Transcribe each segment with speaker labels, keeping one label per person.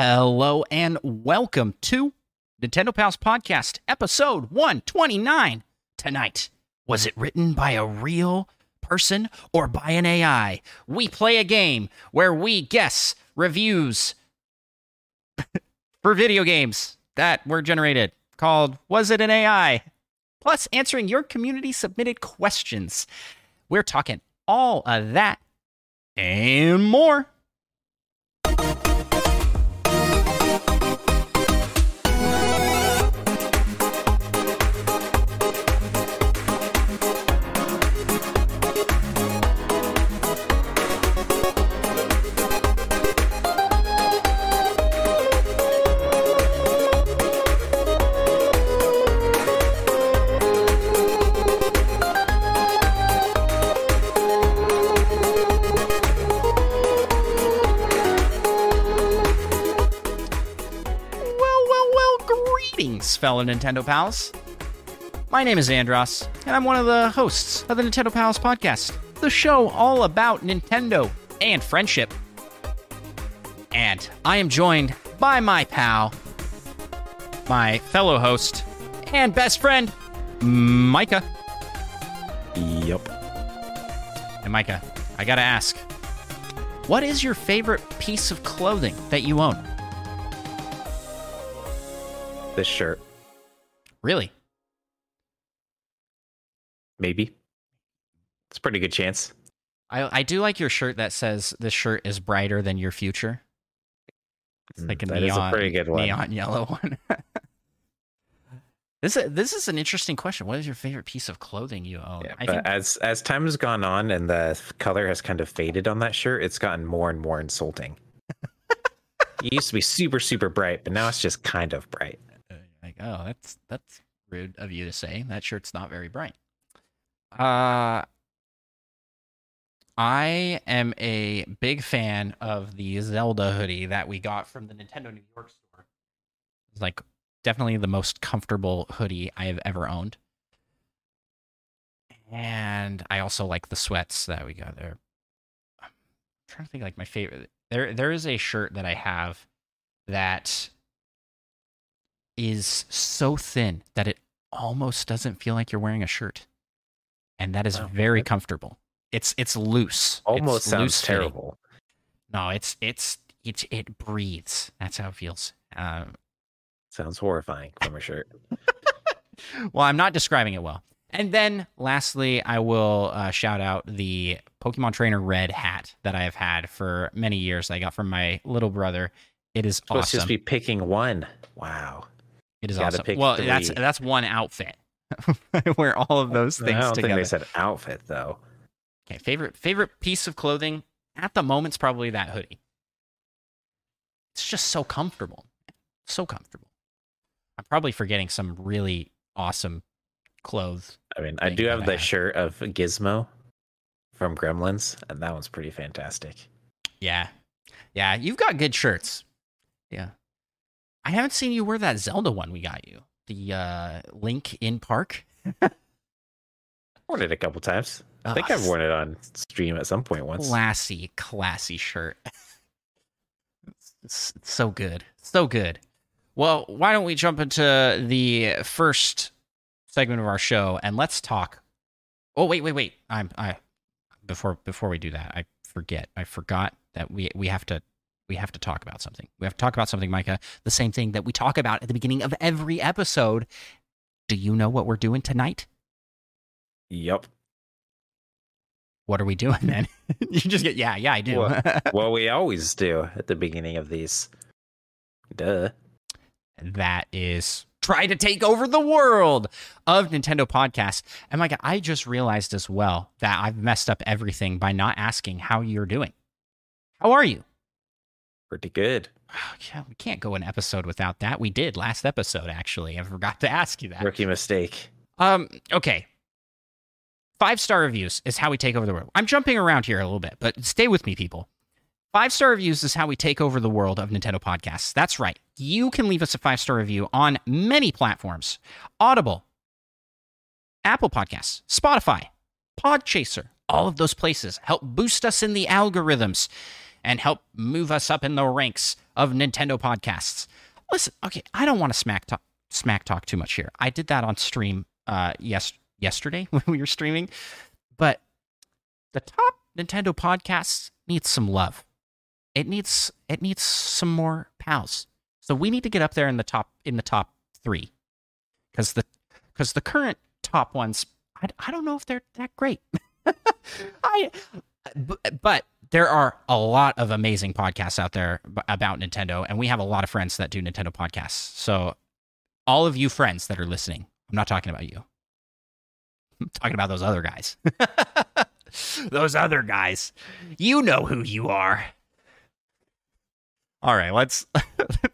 Speaker 1: Hello and welcome to Nintendo Pals Podcast, episode 129. Tonight, was it written by a real person or by an AI? We play a game where we guess reviews for video games that were generated called Was It an AI? Plus, answering your community submitted questions. We're talking all of that and more. Fellow Nintendo pals. My name is Andros, and I'm one of the hosts of the Nintendo Pals podcast, the show all about Nintendo and friendship. And I am joined by my pal, my fellow host, and best friend, Micah.
Speaker 2: Yep.
Speaker 1: And Micah, I gotta ask, what is your favorite piece of clothing that you own?
Speaker 2: This shirt,
Speaker 1: Really?
Speaker 2: maybe. It's a pretty good chance.
Speaker 1: I, I do like your shirt that says this shirt is brighter than your future. It's
Speaker 2: Mm,
Speaker 1: like a
Speaker 2: that is
Speaker 1: neon,
Speaker 2: a pretty good one.
Speaker 1: neon yellow one. this is, this is an interesting question. What is your favorite piece of clothing you own?
Speaker 2: Yeah,
Speaker 1: I
Speaker 2: but
Speaker 1: think
Speaker 2: as as time has gone on and the color has kind of faded on that shirt, it's gotten more and more insulting. it used to be super super bright, but now it's just kind of bright.
Speaker 1: Oh that's that's rude of you to say. That shirt's not very bright. Uh I am a big fan of the Zelda hoodie that we got from the Nintendo New York store. It's like definitely the most comfortable hoodie I have ever owned. And I also like the sweats that we got there. I'm trying to think like my favorite. There there is a shirt that I have that is so thin that it almost doesn't feel like you're wearing a shirt. And that is
Speaker 2: Wow,
Speaker 1: very comfortable. It's it's loose.
Speaker 2: Almost
Speaker 1: It's
Speaker 2: sounds
Speaker 1: loose-fitting.
Speaker 2: terrible.
Speaker 1: No, it's it's it's it breathes. That's how it feels. Um,
Speaker 2: Sounds horrifying from a shirt.
Speaker 1: well, I'm not describing it well. And then lastly, I will uh, shout out the Pokemon Trainer Red hat that I have had for many years. I got from my little brother. It is
Speaker 2: let's
Speaker 1: awesome.
Speaker 2: just be picking one. Wow.
Speaker 1: It is awesome. Well, that's
Speaker 2: three.
Speaker 1: that's one outfit. I wear all of those things I
Speaker 2: don't
Speaker 1: together.
Speaker 2: think they said outfit though.
Speaker 1: Okay, favorite favorite piece of clothing at the moment's probably that hoodie. It's just so comfortable. So comfortable. I'm probably forgetting some really awesome clothes.
Speaker 2: I mean, I do have the shirt of Gizmo from Gremlins, and that one's pretty fantastic.
Speaker 1: Yeah. Yeah, you've got good shirts. Yeah. I haven't seen you wear that Zelda one we got you. The uh Link in Park.
Speaker 2: Worn it a couple times. I think
Speaker 1: Ugh,
Speaker 2: I've worn it on stream at some point once.
Speaker 1: classy, classy shirt. it's, it's so good, so good. Well, why don't we jump into the first segment of our show and let's talk. Oh wait, wait, wait! I'm I before before we do that, I forget. I forgot that we we have to we have to talk about something. We have to talk about something, Micah. The same thing that we talk about at the beginning of every episode. Do you know what we're doing tonight?
Speaker 2: Yep.
Speaker 1: What are we doing then? you just get yeah, yeah, I do.
Speaker 2: What? well, we always do at the beginning of these. Duh.
Speaker 1: that is try to take over the world of Nintendo podcasts. And Micah, I just realized as well that I've messed up everything by not asking how you're doing. How are you?
Speaker 2: Pretty good.
Speaker 1: Oh, yeah, we can't go an episode without that. We did last episode, actually. I forgot to ask you that.
Speaker 2: Rookie mistake.
Speaker 1: Um, okay. Five star reviews is how we take over the world. I'm jumping around here a little bit, but stay with me, people. Five star reviews is how we take over the world of Nintendo podcasts. That's right. You can leave us a five star review on many platforms Audible, Apple Podcasts, Spotify, Podchaser. All of those places help boost us in the algorithms. And help move us up in the ranks of Nintendo podcasts. Listen, okay, I don't want to smack talk, smack talk too much here. I did that on stream uh yes yesterday when we were streaming, but the top Nintendo podcasts needs some love. It needs it needs some more pals. So we need to get up there in the top in the top 3. Cuz the cuz the current top ones I, I don't know if they're that great. I but there are a lot of amazing podcasts out there about Nintendo, and we have a lot of friends that do Nintendo podcasts. So, all of you friends that are listening, I'm not talking about you. I'm talking about those other guys. those other guys. You know who you are. All right, let's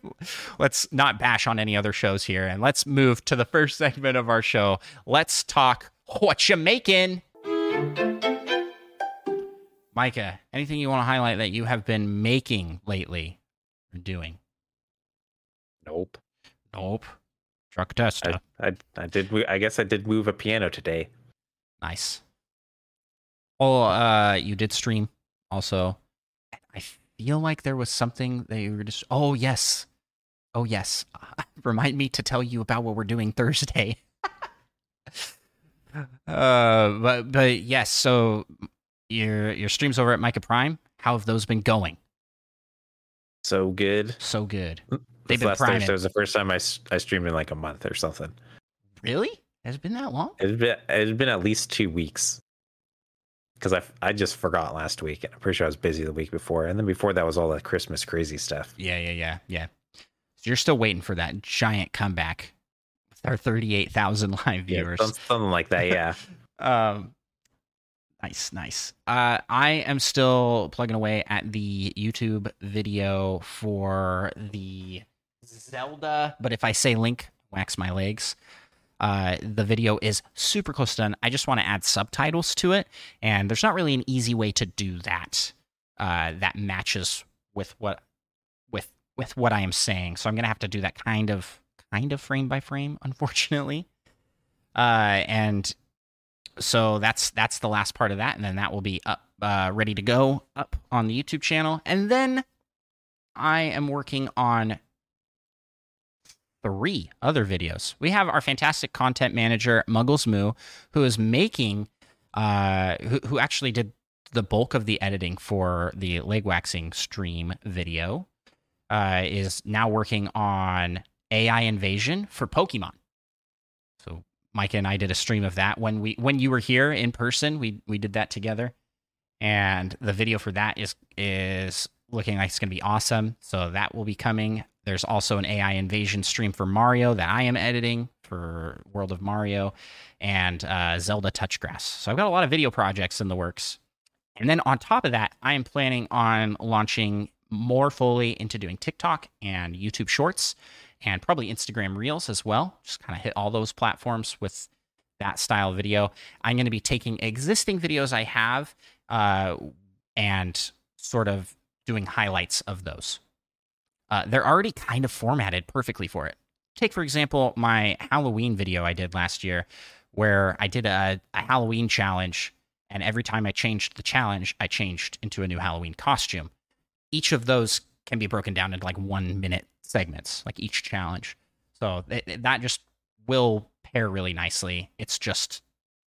Speaker 1: let's not bash on any other shows here and let's move to the first segment of our show. Let's talk what you making. Micah, anything you want to highlight that you have been making lately or doing?
Speaker 2: Nope.
Speaker 1: Nope. Truck tester.
Speaker 2: I, I, I did. I guess I did move a piano today.
Speaker 1: Nice. Oh, uh, you did stream also. I feel like there was something that you were just. Oh yes, oh yes. Remind me to tell you about what we're doing Thursday. uh, but but yes. So your your streams over at Micah Prime. How have those been going?
Speaker 2: So good.
Speaker 1: So good.
Speaker 2: Mm,
Speaker 1: They've been
Speaker 2: last
Speaker 1: priming.
Speaker 2: Thursday was the first time I, I streamed in like a month or something.
Speaker 1: Really? Has it been that long?
Speaker 2: It's been, it had been at least two weeks. Because I, I just forgot last week. and I'm pretty sure I was busy the week before. And then before that was all the Christmas crazy stuff.
Speaker 1: Yeah, yeah, yeah, yeah. So you're still waiting for that giant comeback with our 38,000 live viewers.
Speaker 2: some- something like that. Yeah.
Speaker 1: Um, nice, nice. Uh, I am still plugging away at the YouTube video for the Zelda, but if I say link, wax my legs. Uh, the video is super close done. I just want to add subtitles to it, and there's not really an easy way to do that. Uh, that matches with what with with what I am saying. So I'm gonna have to do that kind of kind of frame by frame, unfortunately. Uh, and so that's that's the last part of that, and then that will be up, uh, ready to go up on the YouTube channel, and then I am working on three other videos. We have our fantastic content manager Muggles Moo, who is making, uh, who who actually did the bulk of the editing for the leg waxing stream video, uh, is now working on AI invasion for Pokemon. Micah and I did a stream of that when we when you were here in person. We we did that together, and the video for that is is looking like it's going to be awesome. So that will be coming. There's also an AI invasion stream for Mario that I am editing for World of Mario and uh, Zelda Touchgrass. So I've got a lot of video projects in the works. And then on top of that, I am planning on launching more fully into doing TikTok and YouTube Shorts and probably Instagram Reels as well. Just kind of hit all those platforms with that style video. I'm going to be taking existing videos I have uh, and sort of doing highlights of those. Uh, they're already kind of formatted perfectly for it. Take, for example, my Halloween video I did last year, where I did a, a Halloween challenge, and every time I changed the challenge, I changed into a new Halloween costume. Each of those can be broken down into like one minute segments, like each challenge. So that just will pair really nicely. It's just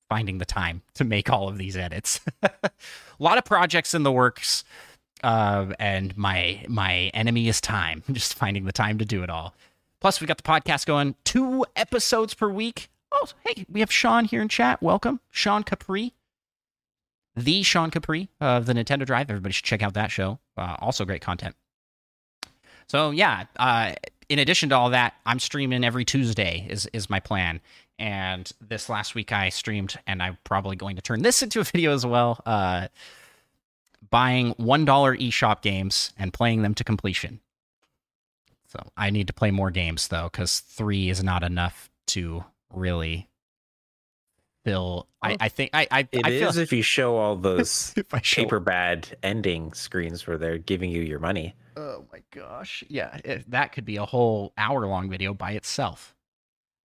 Speaker 1: finding the time to make all of these edits. a lot of projects in the works, uh, and my my enemy is time. Just finding the time to do it all. Plus, we got the podcast going two episodes per week. Oh, hey, we have Sean here in chat. Welcome, Sean Capri, the Sean Capri of the Nintendo Drive. Everybody should check out that show. Uh, also, great content. So yeah, uh, in addition to all that, I'm streaming every Tuesday is is my plan. And this last week I streamed, and I'm probably going to turn this into a video as well. Uh, buying one dollar eShop games and playing them to completion. So I need to play more games though, because three is not enough to really fill. I, oh. I think I I,
Speaker 2: It
Speaker 1: I
Speaker 2: is
Speaker 1: feel
Speaker 2: if you show all those
Speaker 1: if I show
Speaker 2: paper bad ending screens where they're giving you your money.
Speaker 1: Oh my gosh. Yeah, it, that could be a whole hour long video by itself.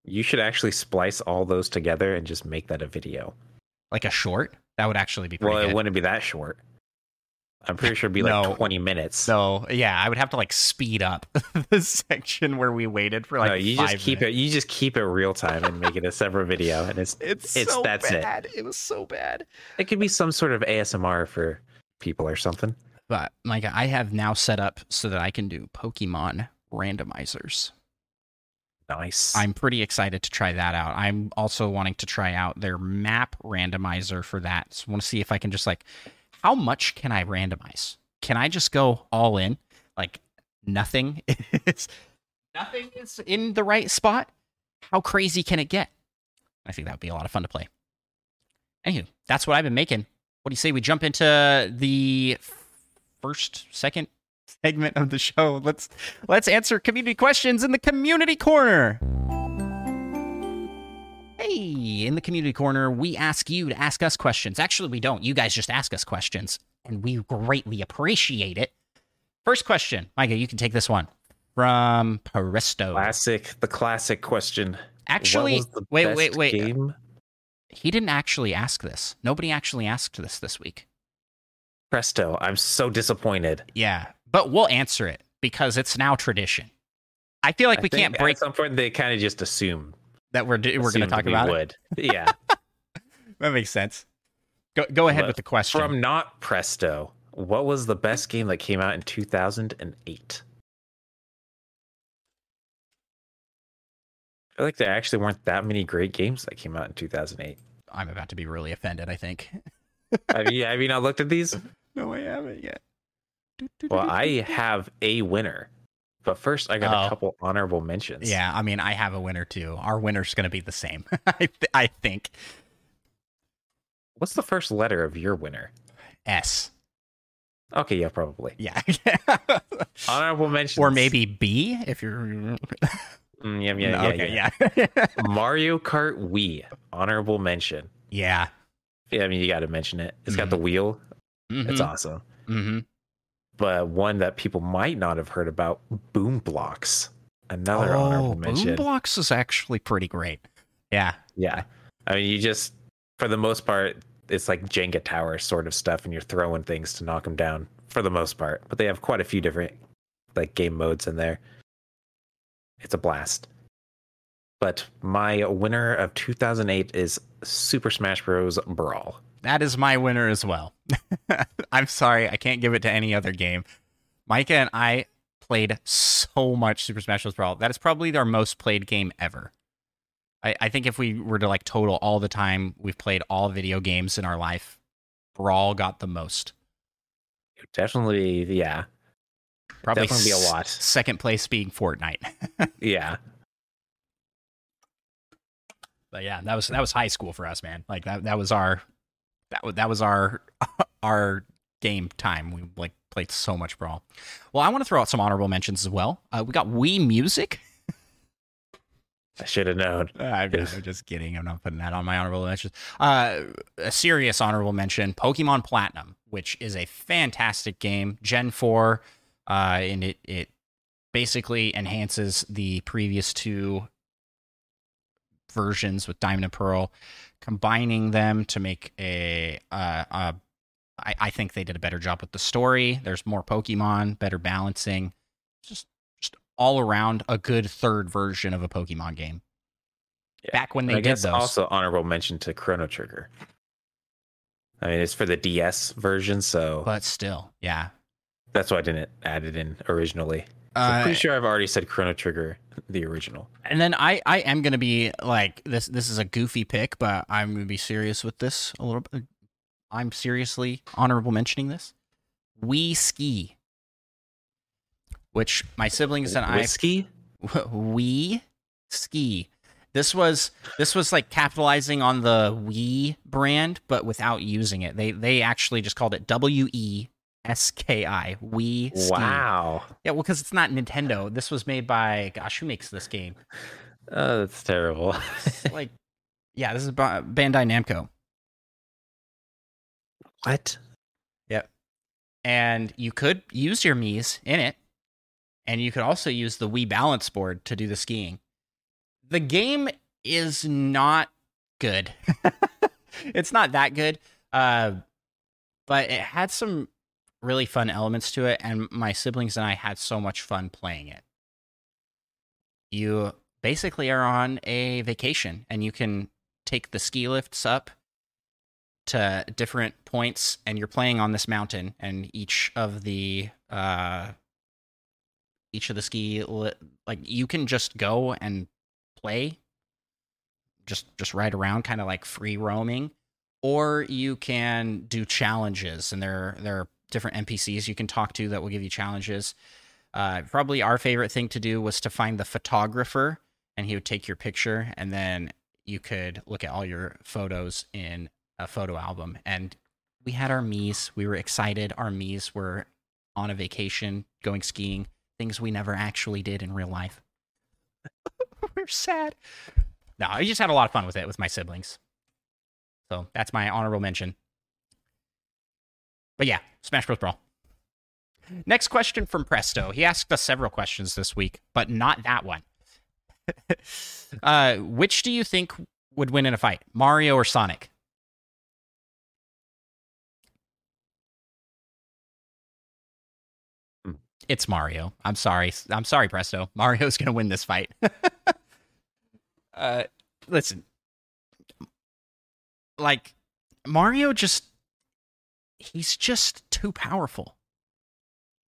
Speaker 2: You should actually splice all those together and just make that a video.
Speaker 1: Like a short. That would actually be pretty
Speaker 2: Well, it
Speaker 1: good.
Speaker 2: wouldn't be that short. I'm pretty sure it'd be like
Speaker 1: No.
Speaker 2: 20 minutes.
Speaker 1: So yeah, I would have to like speed up the section where we waited for like
Speaker 2: no, you just keep
Speaker 1: minutes.
Speaker 2: it. You just keep it real time and make it a separate video, and it's
Speaker 1: It's,
Speaker 2: it's-
Speaker 1: so
Speaker 2: that's it.
Speaker 1: bad. It. was so bad.
Speaker 2: it could be some sort of ASMR for people or something.
Speaker 1: But like I have now set up so that I can do Pokemon randomizers.
Speaker 2: Nice.
Speaker 1: I'm pretty excited to try that out. I'm also wanting to try out their map randomizer for that. So I want to see if I can just like, how much can I randomize? Can I just go all in? Like nothing is nothing is in the right spot. How crazy can it get? I think that would be a lot of fun to play. Anywho, that's what I've been making. What do you say we jump into the first, second segment of the show? Let's let's answer community questions in the community corner. Hey, in the community corner, we ask you to ask us questions. Actually, we don't. You guys just ask us questions, and we greatly appreciate it. First question, Micah, you can take this one from Presto.
Speaker 2: classic. The classic question.
Speaker 1: Actually, wait, wait, wait.
Speaker 2: Game?
Speaker 1: He didn't actually ask this. Nobody actually asked this this week.
Speaker 2: Presto. I'm so disappointed.
Speaker 1: Yeah, but we'll answer it because it's now tradition. I feel like
Speaker 2: I
Speaker 1: we can't break
Speaker 2: At some point, they kind of just assume
Speaker 1: that we're we're going to talk about it.
Speaker 2: would. Yeah.
Speaker 1: That makes sense. Go go ahead with the question.
Speaker 2: From not Presto, what was the best game that came out in 2008? I feel like there actually weren't that many great games that came out in 2008.
Speaker 1: I'm about to be really offended. I think.
Speaker 2: have you have you not looked at these?
Speaker 1: No, I haven't yet.
Speaker 2: Well, I have a winner, but first I got
Speaker 1: Oh.
Speaker 2: a couple honorable mentions.
Speaker 1: Yeah, I mean, I have a winner too. Our winner's going to be the same. I th- I think
Speaker 2: What's the first letter of your winner?
Speaker 1: S.
Speaker 2: Okay, yeah, probably.
Speaker 1: Yeah.
Speaker 2: Honorable mentions,
Speaker 1: or maybe B if you're.
Speaker 2: Mm, yeah, yeah,
Speaker 1: No,
Speaker 2: yeah,
Speaker 1: okay,
Speaker 2: yeah.
Speaker 1: yeah.
Speaker 2: Mario Kart Wii. Honorable mention.
Speaker 1: yeah.
Speaker 2: Yeah, I mean you got to mention it. It's got the wheel. It's
Speaker 1: Mhm,
Speaker 2: awesome.
Speaker 1: mhm.
Speaker 2: But one that people might not have heard about, Boom Blocks. Another
Speaker 1: Oh,
Speaker 2: honorable mention.
Speaker 1: boom blocks is actually pretty great. Yeah.
Speaker 2: Yeah. I mean, you just, for the most part, it's like Jenga tower sort of stuff, and you're throwing things to knock them down for the most part. But they have quite a few different like game modes in there. It's a blast. But my winner of 2008 is Super Smash Bros. Brawl.
Speaker 1: That is my winner as well. I'm sorry, I can't give it to any other game. Micah and I played so much Super Smash Bros. Brawl. That is probably our most played game ever. I, I think if we were to like total all the time we've played all video games in our life, Brawl got the most.
Speaker 2: Definitely, yeah.
Speaker 1: Probably
Speaker 2: Definitely be a
Speaker 1: s-
Speaker 2: lot.
Speaker 1: Second place being Fortnite.
Speaker 2: Yeah.
Speaker 1: But yeah, that was that was high school for us, man. Like that that was our that was that was our our game time. We like played so much brawl. Well, I want to throw out some honorable mentions as well. Uh, we got Wii Music.
Speaker 2: I should have known.
Speaker 1: I'm, just, I'm just kidding. I'm not putting that on my honorable mentions. Uh, a serious honorable mention: Pokemon Platinum, which is a fantastic game, Gen Four, uh, and it it basically enhances the previous two versions with Diamond and Pearl, combining them to make a. Uh, uh, I, I think they did a better job with the story. There's more Pokemon, better balancing, just just all around a good third version of a Pokemon game.
Speaker 2: Yeah.
Speaker 1: Back when they
Speaker 2: I
Speaker 1: did
Speaker 2: guess
Speaker 1: those.
Speaker 2: also honorable mention to Chrono Trigger. I mean, it's for the DS version, so
Speaker 1: but still, yeah.
Speaker 2: that's why I didn't add it in originally. I'm
Speaker 1: Uh,
Speaker 2: pretty sure I've already said Chrono Trigger, the original.
Speaker 1: and then I, I am gonna be like this. This is a goofy pick, but I'm gonna be serious with this a little bit. I'm seriously honorable mentioning this. We ski, which my siblings and I
Speaker 2: Whiskey?
Speaker 1: we ski. This was this was like capitalizing on the Wii brand, but without using it. They they actually just called it W E S K I. We.
Speaker 2: Wow.
Speaker 1: Yeah, well, because it's not Nintendo. This was made by gosh, who makes this game?
Speaker 2: Oh, that's terrible.
Speaker 1: like, yeah, this is Bandai Namco,
Speaker 2: what? Yep.
Speaker 1: And you could use your Mii's in it, and you could also use the Wii balance board to do the skiing. The game is not good. it's not that good, uh, but it had some really fun elements to it, and my siblings and I had so much fun playing it. You basically are on a vacation, and you can take the ski lifts up to different points, and you're playing on this mountain, and each of the uh, each of the ski li- like you can just go and play, just just ride around, kind of like free roaming, or you can do challenges, and there there are different NPCs you can talk to that will give you challenges. Uh, probably our favorite thing to do was to find the photographer, and he would take your picture, and then you could look at all your photos in a photo album. And we had our Miis. We were excited. Our Miis were on a vacation, going skiing, things we never actually did in real life. we're sad. No, I just had a lot of fun with it with my siblings. So that's my honorable mention. But yeah, Smash Bros. Brawl. Next question from Presto. He asked us several questions this week, but not that one. uh, which do you think would win in a fight, Mario or Sonic?
Speaker 2: Hmm.
Speaker 1: It's Mario. I'm sorry. I'm sorry, Presto. Mario's going to win this fight. uh, listen, like Mario just he's just too powerful.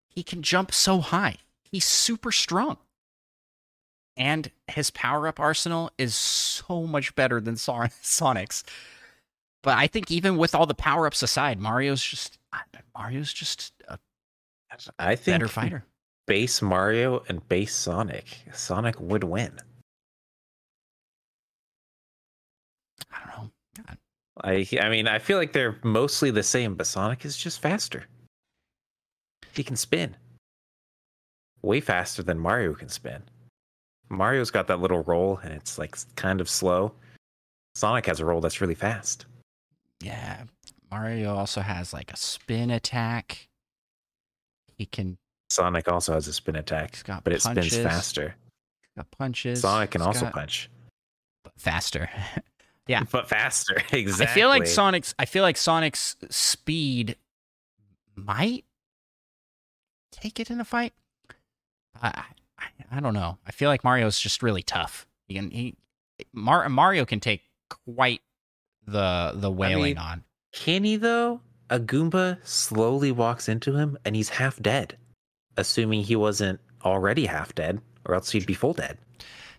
Speaker 1: He can jump so high. He's super strong. And his power up arsenal is so much better than Sonic's. But I think even with all the power ups aside, Mario's just Mario's just a
Speaker 2: I think
Speaker 1: better fighter.
Speaker 2: Base Mario and base Sonic. Sonic would win.
Speaker 1: I don't know.
Speaker 2: I I mean I feel like they're mostly the same, but Sonic is just faster. He can spin way faster than Mario can spin. Mario's got that little roll and it's like kind of slow. Sonic has a roll that's really fast.
Speaker 1: Yeah. Mario also has like a spin attack. He can
Speaker 2: Sonic also has a spin attack,
Speaker 1: he's got
Speaker 2: but it spins faster.
Speaker 1: Got punches.
Speaker 2: Sonic can
Speaker 1: he's
Speaker 2: also
Speaker 1: got-
Speaker 2: punch,
Speaker 1: but faster. Yeah.
Speaker 2: but faster. Exactly.
Speaker 1: I feel like Sonic's I feel like Sonic's speed might take it in a fight. I I, I don't know. I feel like Mario's just really tough. He can he Mar- Mario can take quite the the wailing
Speaker 2: mean-
Speaker 1: on.
Speaker 2: Can he though? A Goomba slowly walks into him and he's half dead, assuming he wasn't already half dead, or else he'd be full dead.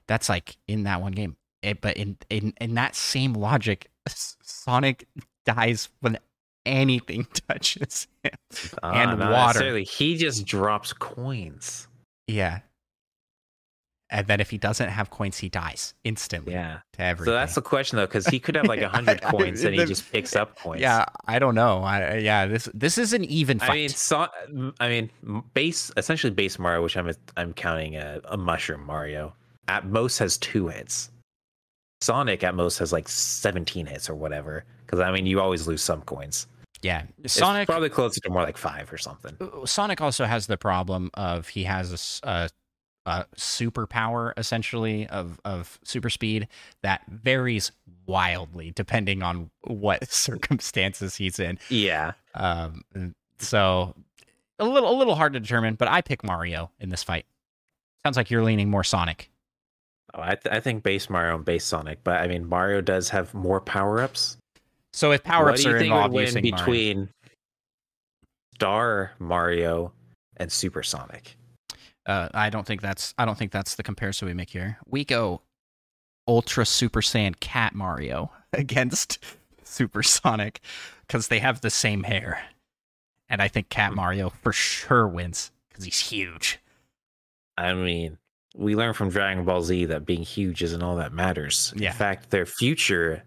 Speaker 1: That's like in that one game. It, but in, in in that same logic, Sonic dies when anything touches him. And
Speaker 2: Ah, not
Speaker 1: water.
Speaker 2: He just drops coins.
Speaker 1: Yeah. And then if he doesn't have coins, he dies instantly
Speaker 2: Yeah.
Speaker 1: to everything.
Speaker 2: So that's the question though, because he could have like a hundred coins and he
Speaker 1: the-
Speaker 2: just picks up coins.
Speaker 1: Yeah, I don't know. I yeah, this this is an even fight.
Speaker 2: I mean, so, I mean, base essentially base Mario, which I'm I'm counting a, a mushroom Mario. At most has two hits. Sonic at most has like 17 hits or whatever. Because I mean, you always lose some coins.
Speaker 1: yeah,
Speaker 2: It's
Speaker 1: Sonic
Speaker 2: probably closer to more like five or something.
Speaker 1: Sonic also has the problem of he has a superpower essentially of of super speed that varies wildly depending on what circumstances he's in.
Speaker 2: Yeah,
Speaker 1: Um, so a little a little hard to determine, but I pick Mario in this fight. Sounds like you're leaning more Sonic.
Speaker 2: Oh, I th- I think base Mario and base Sonic, but I mean Mario does have more power ups.
Speaker 1: So if power ups are
Speaker 2: would
Speaker 1: involved
Speaker 2: win
Speaker 1: using Mario-
Speaker 2: between Star Mario and Super Sonic?
Speaker 1: Uh, I don't think that's I don't think that's the comparison we make here. We go Ultra Super Saiyan Cat Mario against Super Sonic because they have the same hair, and I think Cat
Speaker 2: Hmm.
Speaker 1: Mario for sure wins because he's huge.
Speaker 2: I mean, we learn from Dragon Ball Z that being huge isn't all that matters.
Speaker 1: Yeah.
Speaker 2: In fact, their future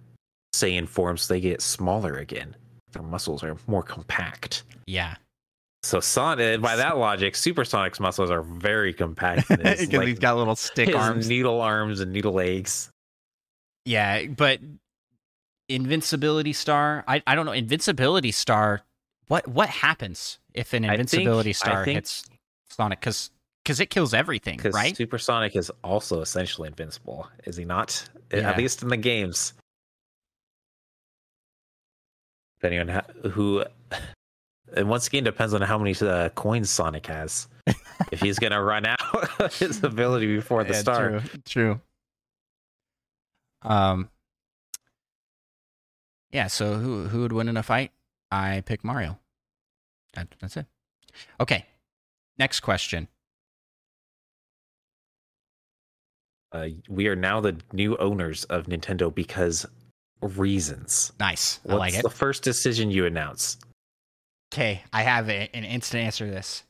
Speaker 2: Saiyan forms they get smaller again. Their muscles are more compact.
Speaker 1: Yeah,
Speaker 2: So Sonic, by that logic, Supersonic's muscles are very compact.
Speaker 1: because
Speaker 2: like,
Speaker 1: he's got little stick arms.
Speaker 2: needle arms and needle legs.
Speaker 1: Yeah, but Invincibility Star. I I don't know Invincibility Star. What what happens if an
Speaker 2: think-
Speaker 1: Invincibility
Speaker 2: I
Speaker 1: Star
Speaker 2: think-
Speaker 1: hits Sonic? Because because it kills everything, right?
Speaker 2: Supersonic is also essentially invincible, is he not?
Speaker 1: Yeah.
Speaker 2: At least in the games. If anyone ha- who And once again, depends on how many uh, coins Sonic has. if he's gonna run out his ability before the
Speaker 1: Yeah,
Speaker 2: start.
Speaker 1: True, true. Um. Yeah. So who who would win in a fight? I pick Mario. That, that's it. Okay. Next question.
Speaker 2: Uh, we are now the new owners of Nintendo because reasons.
Speaker 1: Nice. I
Speaker 2: What's
Speaker 1: like it.
Speaker 2: the first decision you announce?
Speaker 1: Okay, I have a, an instant answer to this.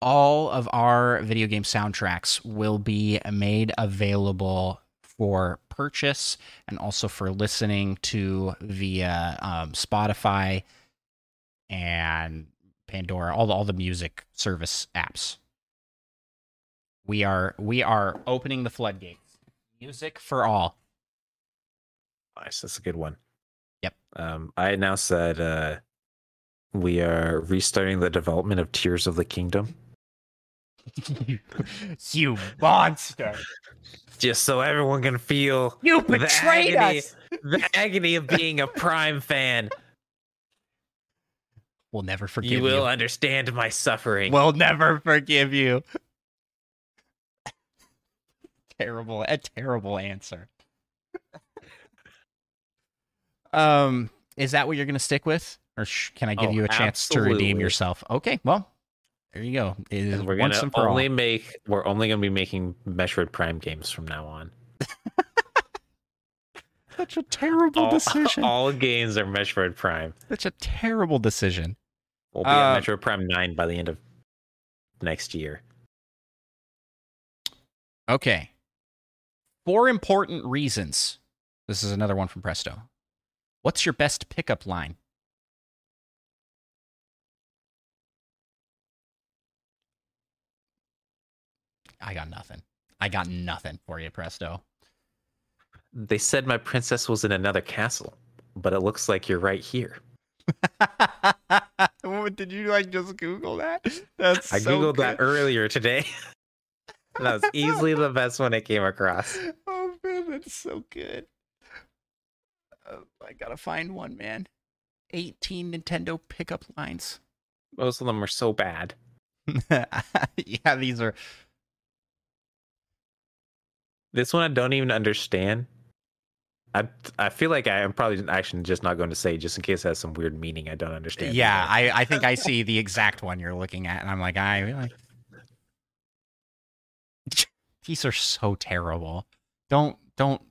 Speaker 1: All of our video game soundtracks will be made available for purchase and also for listening to via um, Spotify and Pandora, all the, all the music service apps. We are we are opening the floodgates. Music for all.
Speaker 2: Nice, that's a good one.
Speaker 1: Yep.
Speaker 2: Um, I announced that uh, we are restarting the development of Tears of the Kingdom,
Speaker 1: you monster!
Speaker 2: just so everyone can feel
Speaker 1: You
Speaker 2: the
Speaker 1: betrayed
Speaker 2: agony,
Speaker 1: us.
Speaker 2: the agony of being a Prime fan.
Speaker 1: We'll never forgive
Speaker 2: You
Speaker 1: you.
Speaker 2: will understand my suffering.
Speaker 1: We'll never forgive you. Terrible, a terrible answer. um, is that what you're going to stick with, or sh- can I give
Speaker 2: Oh,
Speaker 1: you a chance to redeem yourself? Okay, well, there you go. It is
Speaker 2: we're gonna only
Speaker 1: all.
Speaker 2: make we're only gonna be making Metroid Prime games from now on.
Speaker 1: Such a terrible
Speaker 2: All,
Speaker 1: decision.
Speaker 2: all games are Metroid Prime.
Speaker 1: Such a terrible decision.
Speaker 2: We'll be
Speaker 1: Uh,
Speaker 2: at Metroid Prime Nine by the end of next year.
Speaker 1: Okay. Four important reasons. This is another one from Presto. What's your best pickup line? I got nothing. I got nothing for you, Presto.
Speaker 2: They said my princess was in another castle, but it looks like you're right here.
Speaker 1: Did you like just Google that? That's
Speaker 2: I
Speaker 1: so
Speaker 2: googled that earlier today. that was easily the best one I came across.
Speaker 1: Oh man, that's so good. Uh, I gotta find one, man. 18 Nintendo pickup lines.
Speaker 2: Most of them are so bad.
Speaker 1: yeah, these are.
Speaker 2: This one I don't even understand. I I feel like I am probably actually just not going to say just in case it has some weird meaning I don't understand.
Speaker 1: Yeah, I, I think I see the exact one you're looking at, and I'm like, I really. These are so terrible. Don't don't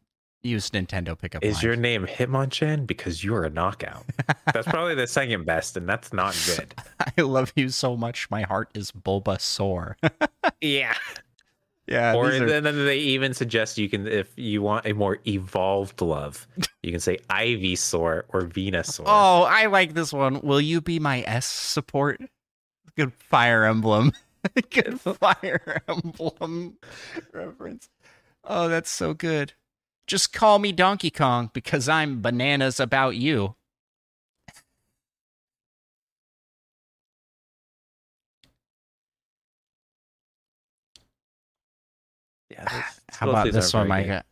Speaker 1: use Nintendo pickup
Speaker 2: Is
Speaker 1: lines.
Speaker 2: your name Hitmonchan? Because you're a knockout. That's probably the second best, and that's not good.
Speaker 1: I love you so much. My heart is Bulbasaur.
Speaker 2: yeah.
Speaker 1: yeah,
Speaker 2: or
Speaker 1: are-
Speaker 2: then they even suggest you can, if you want a more evolved love, you can say Ivysaur or Venusaur.
Speaker 1: Oh, I like this one. Will you be my S support? Good Fire Emblem. good Fire Emblem reference. Oh, that's so good. Just call me Donkey Kong because I'm bananas about you.
Speaker 2: yeah. those-
Speaker 1: ah,
Speaker 2: How
Speaker 1: about this one,
Speaker 2: very good.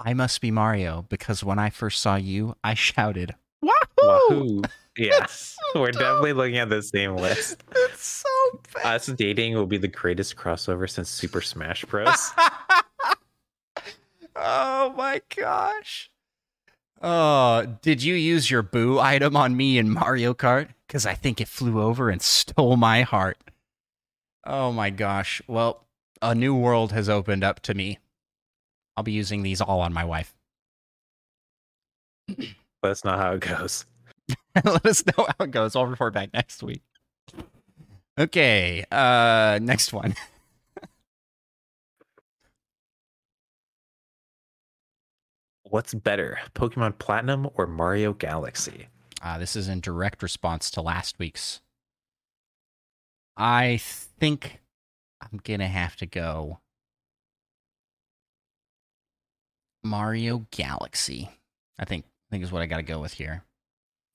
Speaker 1: I must be Mario because when I first saw you, I shouted, Wahoo!
Speaker 2: Wahoo!
Speaker 1: That's so
Speaker 2: we're
Speaker 1: dumb.
Speaker 2: definitely looking at the same list.
Speaker 1: It's so bad.
Speaker 2: Us dating will be the greatest crossover since Super Smash Bros.
Speaker 1: oh my gosh. Oh, did you use your boo item on me in Mario Kart? Because I think it flew over and stole my heart. Oh my gosh. Well, a new world has opened up to me. I'll be using these all on my wife.
Speaker 2: That's not how it goes.
Speaker 1: Let us know how it goes. I'll report back next week. Okay, uh next one.
Speaker 2: What's better, Pokemon Platinum or Mario Galaxy?
Speaker 1: Uh, this is in direct response to last week's. I think I'm gonna have to go Mario Galaxy. I think I think is what I got to go with here.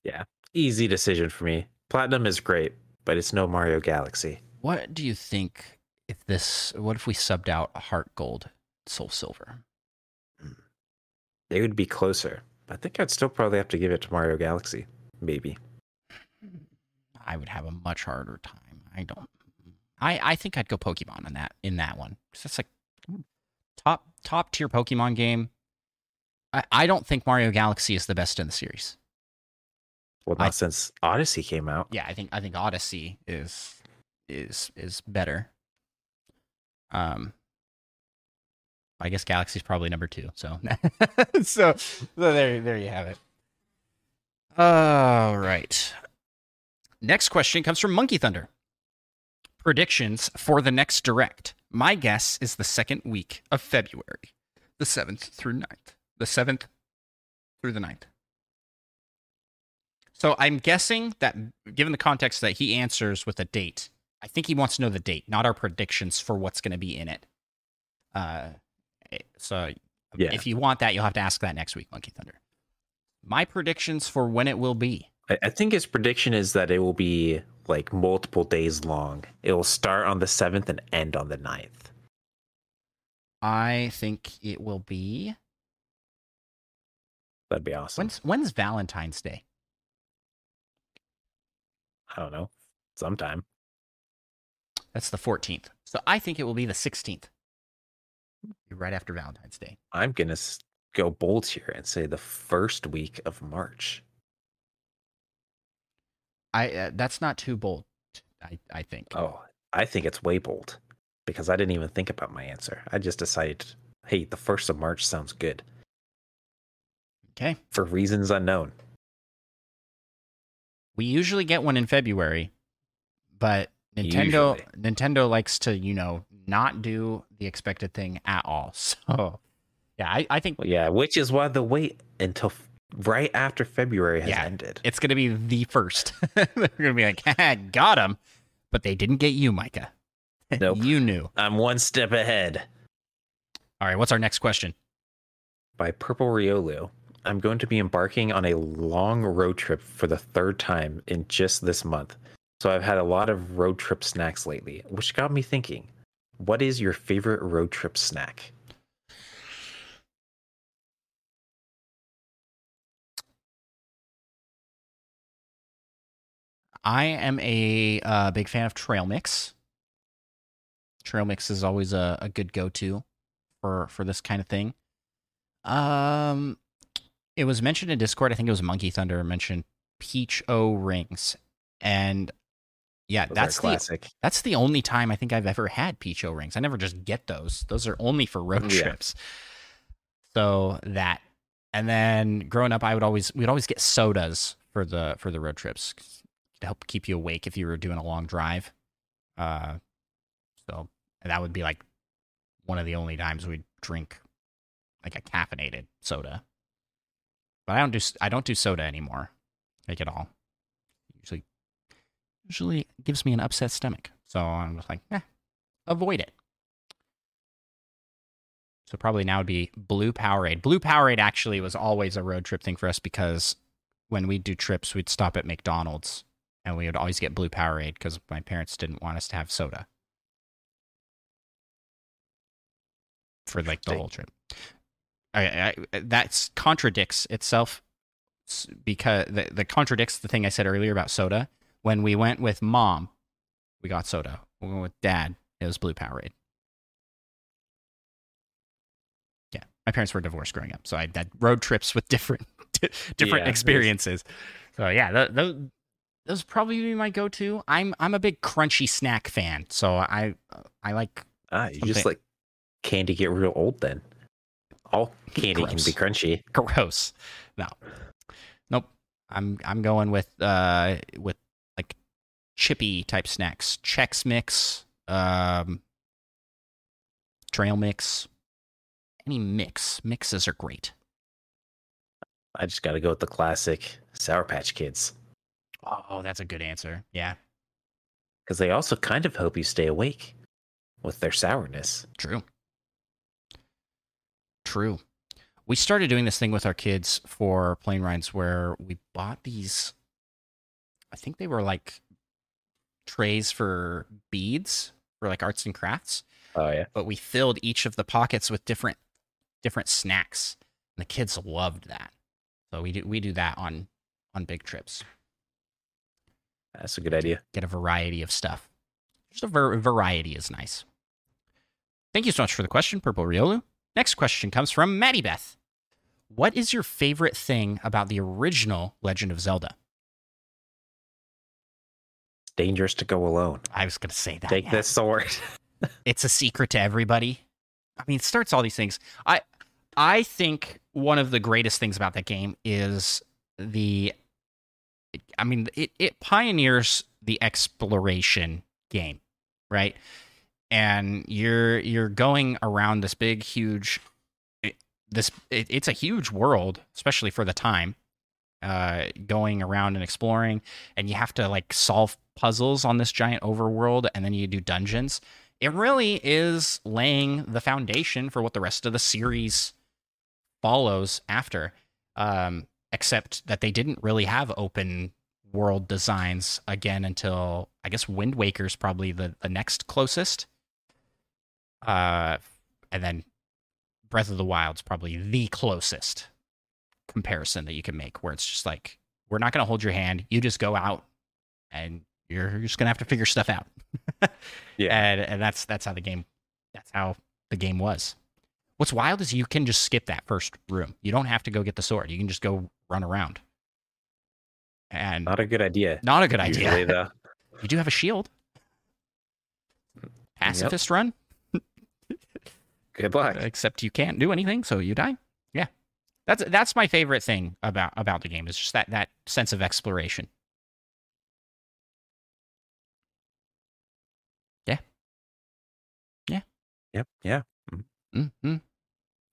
Speaker 2: Yeah, easy decision for me. Platinum is great, but it's no Mario Galaxy.
Speaker 1: What do you think if this? What if we subbed out Heart Gold, Soul Silver? Hmm.
Speaker 2: They would be closer. I think I'd still probably have to give it to Mario Galaxy. Maybe.
Speaker 1: I would have a much harder time. I don't. I I think I'd go Pokemon in that in that one. 'Cause That's like top top tier Pokemon game. I, I don't think Mario Galaxy is the best in the series.
Speaker 2: Well, not
Speaker 1: I-
Speaker 2: since Odyssey came out.
Speaker 1: Yeah, I think I think Odyssey is is is better. Um, I guess Galaxy's probably number two. So so, so there there you have it. All right. Next question comes from Monkey Thunder. Predictions for the next direct. My guess is the second week of February, the 7th through 9th. The 7th through the 9th. So I'm guessing that given the context that he answers with a date, I think he wants to know the date, not our predictions for what's going to be in it. Uh, so
Speaker 2: Yeah.
Speaker 1: if you want that, you'll have to ask that next week, Monkey Thunder. My predictions for when it will be.
Speaker 2: I, I think his prediction is that it will be like multiple days long. It will start on the 7th and end on the 9th.
Speaker 1: I think it will be
Speaker 2: That'd be awesome.
Speaker 1: when's when's Valentine's Day?
Speaker 2: I don't know. Sometime.
Speaker 1: That's the 14th. So I think it will be the 16th. Right after Valentine's Day.
Speaker 2: I'm going to go bold here and say the first week of March.
Speaker 1: I uh, that's not too bold. I I think.
Speaker 2: Oh, I think it's way bold because I didn't even think about my answer. I just decided, hey, the first of March sounds good
Speaker 1: Okay.
Speaker 2: for reasons unknown.
Speaker 1: We usually get one in February, but Nintendo
Speaker 2: Usually.
Speaker 1: Nintendo likes to, you know, not do the expected thing at all. So yeah, I, I think
Speaker 2: Well, yeah, which is why the wait until f- right after February has
Speaker 1: Yeah.
Speaker 2: ended.
Speaker 1: it's gonna be the first. They're gonna be like, "Ha, got him, but they didn't get you, Micah.
Speaker 2: Nope.
Speaker 1: you knew.
Speaker 2: I'm one step ahead.
Speaker 1: All right, what's our next question?
Speaker 2: By Purple Riolu, I'm going to be embarking on a long road trip for the third time in just this month. So I've had a lot of road trip snacks lately, which got me thinking what is your favorite road trip snack?
Speaker 1: I am a uh, big fan of trail mix. Trail mix is always a, a good go to for for this kind of thing. Um, it was mentioned in Discord. I think it was Monkey Thunder mentioned peach O rings, and yeah,
Speaker 2: Those
Speaker 1: that's the
Speaker 2: classic.
Speaker 1: that's the only time I think I've ever had peach O rings. I never just get those. Those are only for road
Speaker 2: Yeah.
Speaker 1: trips. So that, and then growing up, I would always we'd always get sodas for the for the road trips to help keep you awake if you were doing a long drive. Uh, so that would be like one of the only times we'd drink like a caffeinated soda. But I don't do I don't do soda anymore, like at all. Usually, usually gives me an upset stomach. So I'm just like, eh, avoid it. So probably now would be Blue Powerade. Blue Powerade actually was always a road trip thing for us because when we'd do trips, we'd stop at McDonald's and we would always get Blue Powerade because my parents didn't want us to have soda for like the whole trip. I, I, that contradicts itself because the, the contradicts the thing I said earlier about soda. When we went with mom, we got soda. When we went with dad, it was Blue Powerade. Yeah, my parents were divorced growing up, so I had road trips with different different
Speaker 2: Yeah,
Speaker 1: experiences. So yeah, th- those those probably be my go-to. I'm I'm a big crunchy snack fan, so I I like
Speaker 2: Ah, you
Speaker 1: Something-
Speaker 2: just like candy get real old then. All candy can be crunchy.
Speaker 1: gross. No, nope. I'm I'm going with uh with like chippy type snacks, Chex Mix, um, Trail Mix, any mix. Mixes are great.
Speaker 2: I just got to go with the classic Sour Patch Kids
Speaker 1: Oh, that's a good answer. Yeah,
Speaker 2: because they also kind of hope you stay awake with their sourness.
Speaker 1: True. True. We started doing this thing with our kids for plane rides where we bought these I think they were like trays for beads for like arts and crafts,
Speaker 2: Oh yeah,
Speaker 1: but we filled each of the pockets with different different snacks. And the kids loved that. So we do we do that on on big trips.
Speaker 2: That's a good idea.
Speaker 1: Get a variety of stuff. Just a ver- variety is nice. Thank you so much for the question, Purple Riolu. Next question comes from Maddie Beth. What is your favorite thing about the original Legend of Zelda?
Speaker 2: It's dangerous to go alone.
Speaker 1: I was going to say that.
Speaker 2: Take
Speaker 1: yeah.
Speaker 2: this sword.
Speaker 1: it's a secret to everybody. I mean, it starts all these things. I I think one of the greatest things about that game is the I mean, it, it pioneers the exploration game, right? And you're you're going around this big, huge, this it, it's a huge world, especially for the time. Uh, going around and exploring, and you have to like solve puzzles on this giant overworld, and then you do dungeons. It really is laying the foundation for what the rest of the series follows after. Um, except that they didn't really have open world designs again until I guess Wind Waker's probably the, the next closest. Uh, and then Breath of the Wild's probably the closest comparison that you can make, where it's just like we're not going to hold your hand. You just go out, and you're just going to have to figure stuff out.
Speaker 2: Yeah.
Speaker 1: and and that's that's how the game that's how the game was. What's wild is you can just skip that first room. You don't have to go get the sword. You can just go run around. And
Speaker 2: Not a good idea.
Speaker 1: not a good
Speaker 2: Usually,
Speaker 1: idea.
Speaker 2: though.
Speaker 1: You do have a shield. Pacifist run,
Speaker 2: Good luck.
Speaker 1: except you can't do anything, so you die. Yeah, that's that's my favorite thing about about the game is just that that sense of exploration. Yeah. Yeah.
Speaker 2: Yep. Yeah.
Speaker 1: hmm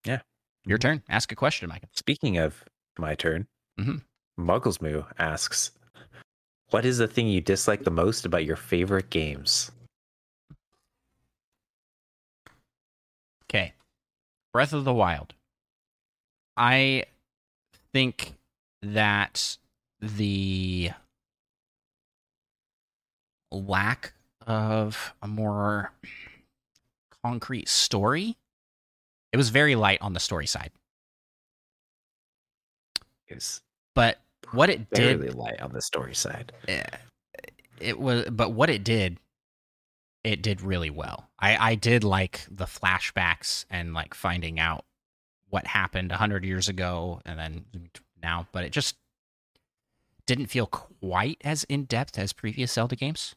Speaker 2: Yeah.
Speaker 1: Your turn. Ask a question, Mike.
Speaker 2: Speaking of my turn,
Speaker 1: Mhm.
Speaker 2: Mugglesmoo asks, "What is the thing you dislike the most about your favorite games?"
Speaker 1: Okay. Breath of the Wild. I think that the lack of a more concrete story, it was very light on the story side.
Speaker 2: It's
Speaker 1: But what it did
Speaker 2: light on the story side.
Speaker 1: eh, it was but what it did it did really well. I i did like the flashbacks and like finding out what happened 100 years ago and then now but it just didn't feel quite as in-depth as previous zelda games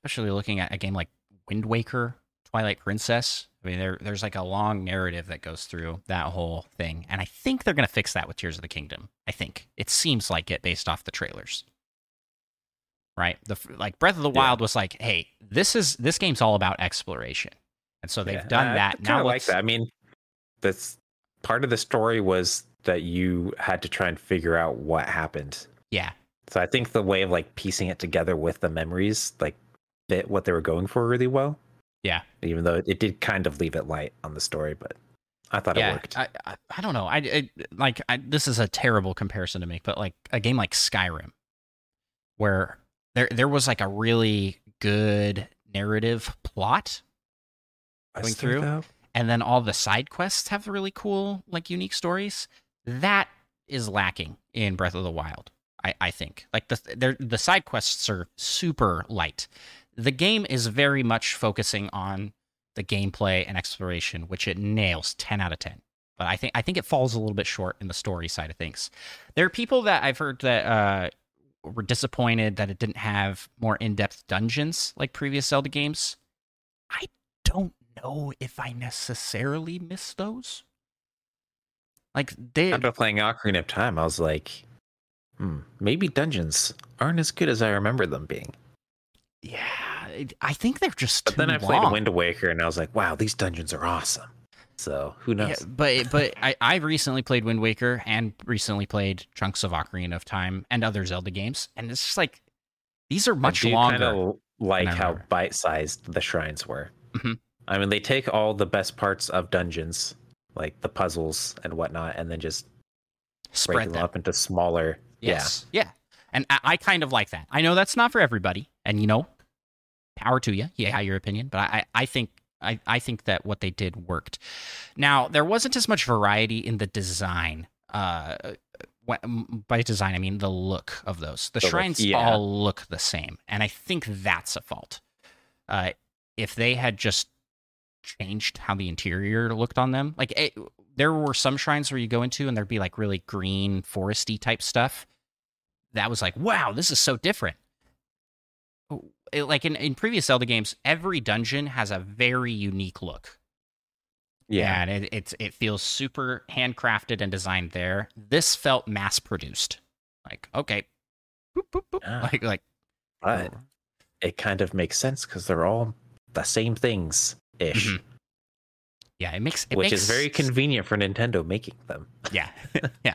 Speaker 1: especially looking at a game like wind waker twilight princess. I mean there, there's like a long narrative that goes through that whole thing and i think they're going to fix that with tears of the kingdom i think. It seems like it based off the trailers right? The like Breath of the
Speaker 2: Yeah.
Speaker 1: Wild was like, hey, this is this game's all about exploration, and so they've
Speaker 2: Yeah,
Speaker 1: done that.
Speaker 2: I
Speaker 1: Now
Speaker 2: like that. I mean, that's part of the story was that you had to try and figure out what happened.
Speaker 1: yeah,
Speaker 2: So I think the way of like piecing it together with the memories like fit what they were going for really well.
Speaker 1: Yeah.
Speaker 2: Even though it did kind of leave it light on the story, but I thought it worked.
Speaker 1: I, I I don't know. I, I like I, this is a terrible comparison to make, but like a game like Skyrim, where there there was like a really good narrative plot going through.
Speaker 2: though,
Speaker 1: and then all the side quests have really cool like unique stories. That is lacking in breath of the wild i, I think. Like the the side quests are super light. The game is very much focusing on the gameplay and exploration which it nails 10 out of 10 but i think i think it falls a little bit short in the story side of things. There are people that i've heard that uh were disappointed that it didn't have more in-depth dungeons like previous zelda games i don't know if I necessarily miss those. Like they,
Speaker 2: after playing Ocarina of Time, I was like, hmm, maybe dungeons aren't as good as I remember them being.
Speaker 1: yeah, I think they're just
Speaker 2: But then I played. Wind Waker and I was like, wow, these dungeons are awesome. So who
Speaker 1: Yeah,
Speaker 2: knows?
Speaker 1: but but I I recently played Wind Waker and recently played chunks of Ocarina of Time and other Zelda games, and it's just like these are much
Speaker 2: I do
Speaker 1: longer.
Speaker 2: Kind of like how bite-sized the shrines were.
Speaker 1: Mhm.
Speaker 2: I mean, they take all the best parts of dungeons, like the puzzles and whatnot, and then just break
Speaker 1: Spread
Speaker 2: them
Speaker 1: them.
Speaker 2: up into smaller.
Speaker 1: Yes. Yeah. And I, I kind of like that. I know that's not for everybody, and you know, power to you. Yeah, your opinion, but I, I think I, I think that what they did worked. Now there wasn't as much variety in the design uh, by design, I mean the look of those. The,
Speaker 2: The look,
Speaker 1: shrines
Speaker 2: yeah.
Speaker 1: all look the same, and I think that's a fault. Uh, if they had just changed how the interior looked on them, like it, there were some shrines where you go into and there'd be like really green, foresty type stuff. That was like, wow, this is so different. It- like in, in previous Zelda games, every dungeon has a very unique look.
Speaker 2: Yeah.
Speaker 1: and it, it's it feels super handcrafted and designed there. This felt mass produced. Like okay, boop, boop, boop.
Speaker 2: Ah.
Speaker 1: like like
Speaker 2: But it kind of makes sense because they're all the same things ish,
Speaker 1: Mhm. yeah, it makes it
Speaker 2: which
Speaker 1: makes,
Speaker 2: is very convenient for Nintendo making them.
Speaker 1: Yeah, yeah,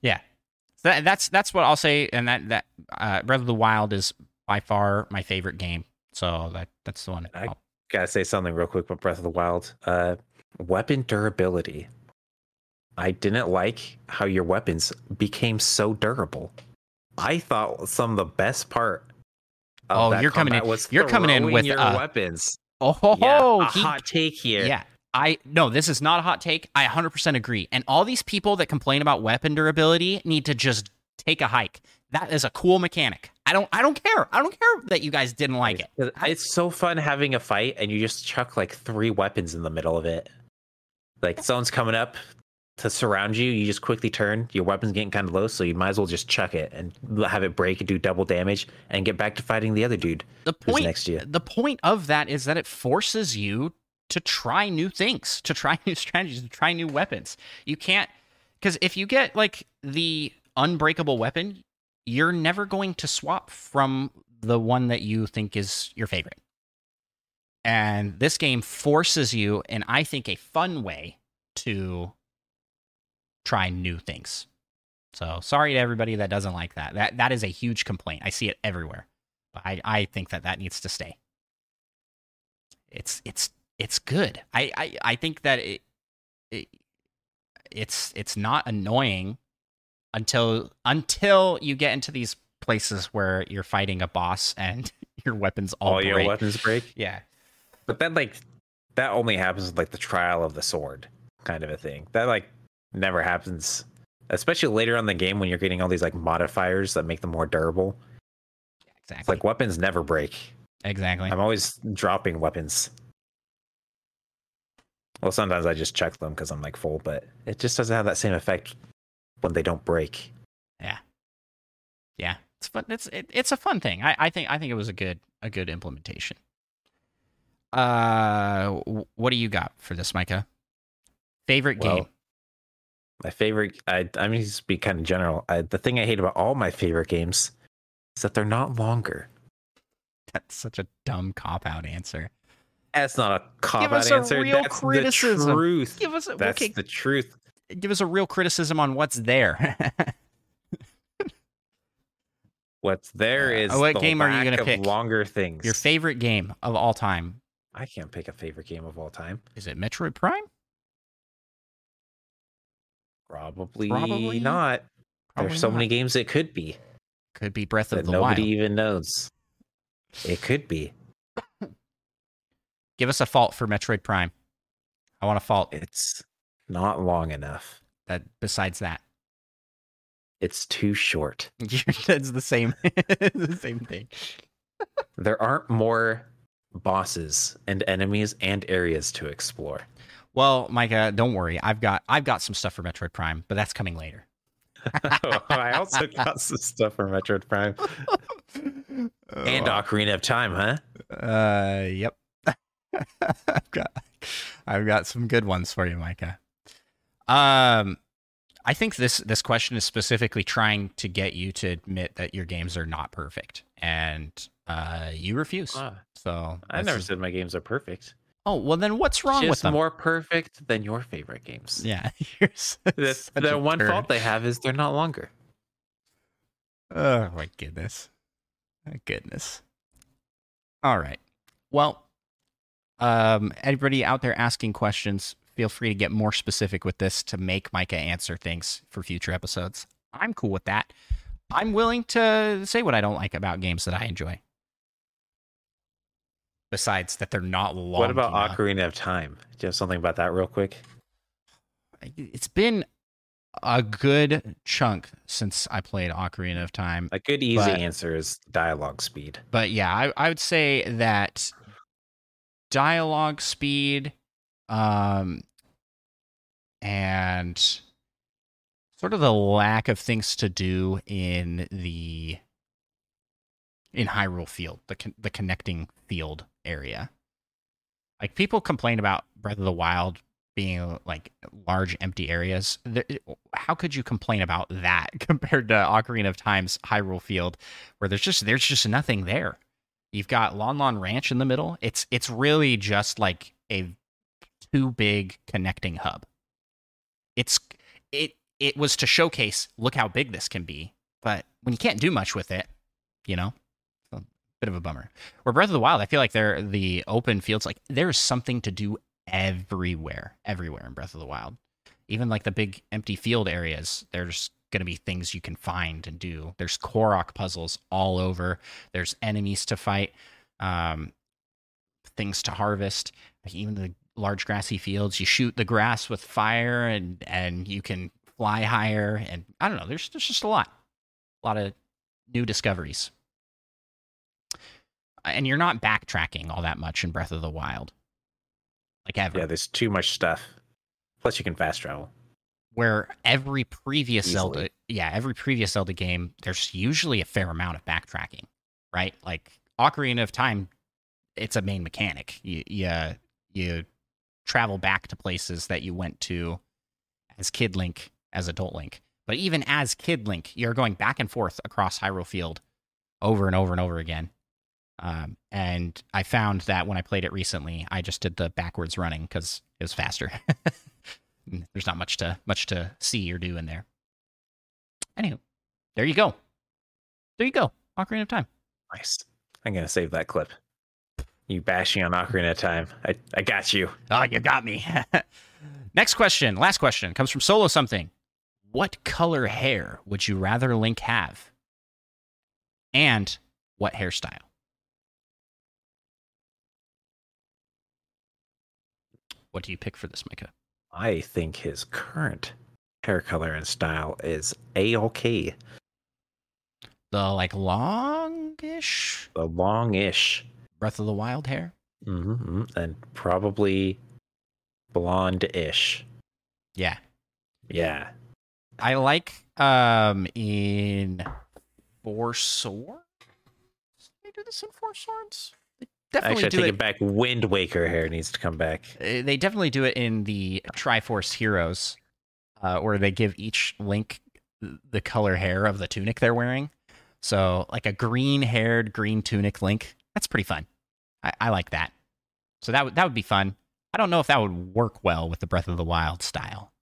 Speaker 1: yeah. So that, that's that's what I'll say, and that that uh, Breath of the Wild is by far my favorite game. So that that's the one.
Speaker 2: I-
Speaker 1: I'll-
Speaker 2: Gotta say something real quick about Breath of the Wild. Uh, weapon durability. I didn't like how your weapons became so durable. I thought some of the best part. Of
Speaker 1: Oh,
Speaker 2: that
Speaker 1: you're coming in-
Speaker 2: Was
Speaker 1: you're coming in with,
Speaker 2: your
Speaker 1: uh,
Speaker 2: weapons.
Speaker 1: oh, ho,
Speaker 2: Yeah, a
Speaker 1: he-
Speaker 2: hot take here.
Speaker 1: Yeah. I no, this is not a hot take. I 100% agree. And all these people that complain about weapon durability need to just take a hike. That is a cool mechanic. I don't I don't care. I don't care that you guys didn't like it.
Speaker 2: It's so fun having a fight and you just chuck like three weapons in the middle of it. Like someone's coming up to surround you, you just quickly turn. Your weapon's getting kind of low, so you might as well just chuck it and have it break and do double damage and get back to fighting the other dude
Speaker 1: The
Speaker 2: who's
Speaker 1: point
Speaker 2: next to you.
Speaker 1: the point of that is that it forces you to try new things, to try new strategies, to try new weapons. You can't because if you get like the unbreakable weapon, you're never going to swap from the one that you think is your favorite. And this game forces you, in I think a fun way, to try new things. So sorry to everybody that doesn't like that. That that is a huge complaint. I see it everywhere. But I, I think that that needs to stay. It's it's it's good. I I, I think that it, it it's it's not annoying until until you get into these places where you're fighting a boss and your weapons all, oh,
Speaker 2: All your
Speaker 1: break.
Speaker 2: weapons break.
Speaker 1: Yeah.
Speaker 2: But then like that only happens with like the trial of the sword kind of a thing. That like never happens. Especially later on in the game when you're getting all these like modifiers that make them more durable. It's
Speaker 1: Exactly.
Speaker 2: like weapons never break.
Speaker 1: exactly.
Speaker 2: I'm always dropping weapons. Well, sometimes I just check them because I'm like full, but it just doesn't have that same effect when they don't break.
Speaker 1: yeah. Yeah, it's fun. It's it, it's a fun thing. I, I think I think it was a good a good implementation. Uh, what do you got for this, Micah? Favorite
Speaker 2: Well,
Speaker 1: game?
Speaker 2: My favorite, I, I'm going to speak kind of general. I, the thing I hate about all my favorite games is that they're not longer.
Speaker 1: That's such a dumb cop out answer.
Speaker 2: That's not a cop out answer. That's
Speaker 1: criticism.
Speaker 2: the truth.
Speaker 1: Give us a,
Speaker 2: That's
Speaker 1: okay,
Speaker 2: the truth.
Speaker 1: Give us a real criticism on what's there.
Speaker 2: What's there is Uh,
Speaker 1: what
Speaker 2: the
Speaker 1: game are you gonna
Speaker 2: of
Speaker 1: pick?
Speaker 2: Longer things.
Speaker 1: Your favorite game of all time
Speaker 2: I can't pick a favorite game of all time.
Speaker 1: is it Metroid Prime?
Speaker 2: Probably,
Speaker 1: Probably
Speaker 2: not.
Speaker 1: Probably
Speaker 2: There's so
Speaker 1: not.
Speaker 2: many games it could be
Speaker 1: Could be Breath of the
Speaker 2: nobody
Speaker 1: Wild.
Speaker 2: Nobody even knows. It could be.
Speaker 1: Give us a fault for Metroid Prime. I want a fault
Speaker 2: It's not long enough.
Speaker 1: that besides that.
Speaker 2: It's too short.
Speaker 1: That's the same the same thing.
Speaker 2: There aren't more bosses and enemies and areas to explore.
Speaker 1: Well, Micah, don't worry. I've got I've got some stuff for Metroid Prime, but that's coming later.
Speaker 2: I also got some stuff for Metroid Prime and Ocarina of Time, huh?
Speaker 1: Uh, yep. I've got, I've got some good ones for you, Micah. Um, I think this this question is specifically trying to get you to admit that your games are not perfect, and uh, you refuse.
Speaker 2: Ah,
Speaker 1: So
Speaker 2: I never said my games are perfect.
Speaker 1: Oh well, then what's wrong
Speaker 2: Just
Speaker 1: with them?
Speaker 2: more perfect than your favorite games.
Speaker 1: yeah,
Speaker 2: The, the one
Speaker 1: turd.
Speaker 2: fault they have is they're not longer.
Speaker 1: Oh my goodness. My goodness. All right. Well, um, anybody out there asking questions, feel free to get more specific with this to make Micah answer things for future episodes. I'm cool with that. I'm willing to say what I don't like about games that I enjoy. Besides that they're not long.
Speaker 2: what about
Speaker 1: enough.
Speaker 2: Ocarina of Time? Do you have something about that real quick?
Speaker 1: it's been a good chunk since I played Ocarina of Time.
Speaker 2: A good easy
Speaker 1: But-
Speaker 2: answer is dialogue speed.
Speaker 1: But yeah, I, I would say that dialogue speed um, and sort of the lack of things to do in the in Hyrule Field, the con- the connecting field area. Like people complain about Breath of the Wild being like large empty areas. How could you complain about that compared to Ocarina of Time's Hyrule Field, where there's just there's just nothing there. You've got Lon Lon Ranch in the middle. It's it's really just like a too big connecting hub. It's it it was to showcase look how big this can be, but when you can't do much with it, you know, a bit of a bummer. Where Breath of the Wild, I feel like they're the open fields like there's something to do everywhere, everywhere in Breath of the Wild. Even like the big empty field areas, there's going to be things you can find and do. There's Korok puzzles all over. There's enemies to fight, um, things to harvest. Even the large grassy fields, you shoot the grass with fire, and and you can fly higher. And I don't know. There's there's just a lot, a lot of new discoveries. And you're not backtracking all that much in Breath of the Wild, like ever.
Speaker 2: Yeah, there's too much stuff. Plus, you can fast travel.
Speaker 1: where every previous
Speaker 2: Easily.
Speaker 1: Zelda, yeah, every previous Zelda game, there's usually a fair amount of backtracking, right? Like Ocarina of Time, it's a main mechanic. You you, you travel back to places that you went to as Kid Link, as Adult Link. But even as Kid Link, you're going back and forth across Hyrule Field over and over and over again. Um, and I found that when I played it recently, I just did the backwards running because it was faster. There's not much to much to see or do in there. Anywho, there you go. There you go. Ocarina of Time.
Speaker 2: Nice. I'm gonna save that clip. You bashing on Ocarina of Time. I, I got you.
Speaker 1: Oh, you got me. Next question, last question, comes from Solo Something. What color hair would you rather Link have? And what hairstyle? What do you pick for this, Micah?
Speaker 2: I think his current hair color and style is a okay.
Speaker 1: The like longish
Speaker 2: The longish,
Speaker 1: Breath of the Wild hair?
Speaker 2: mm-hmm. and probably blonde-ish.
Speaker 1: Yeah.
Speaker 2: Yeah,
Speaker 1: I like um in Four Swords. They do this in Four Swords. They definitely
Speaker 2: actually, I
Speaker 1: do
Speaker 2: take
Speaker 1: it.
Speaker 2: it back. Wind Waker hair needs to come back.
Speaker 1: uh, They definitely do it in the Triforce Heroes, uh, where they give each Link the color hair of the tunic they're wearing. So, like a green-haired, green tunic Link. That's pretty fun. I, I like that. So that would that would be fun. I don't know if that would work well with the Breath of the Wild style.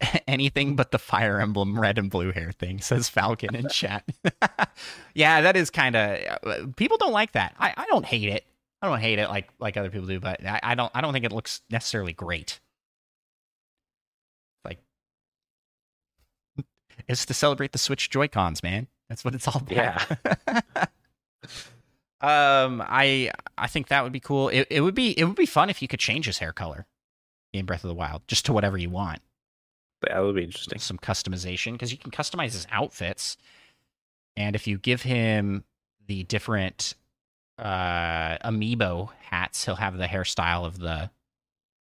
Speaker 1: Anything but the Fire Emblem red and blue hair thing, says Falcon in chat. yeah, that is kind of uh, people don't like that. I, I don't hate it. I don't hate it like like other people do, but I, I don't I don't think it looks necessarily great. Like it's to celebrate the Switch Joy Cons, man. That's what it's all about.
Speaker 2: Yeah.
Speaker 1: Um, I I think that would be cool. It it would be it would be fun if you could change his hair color in Breath of the Wild, just to whatever you want.
Speaker 2: That would be interesting.
Speaker 1: Some customization because you can customize his outfits, and if you give him the different uh amiibo hats, he'll have the hairstyle of the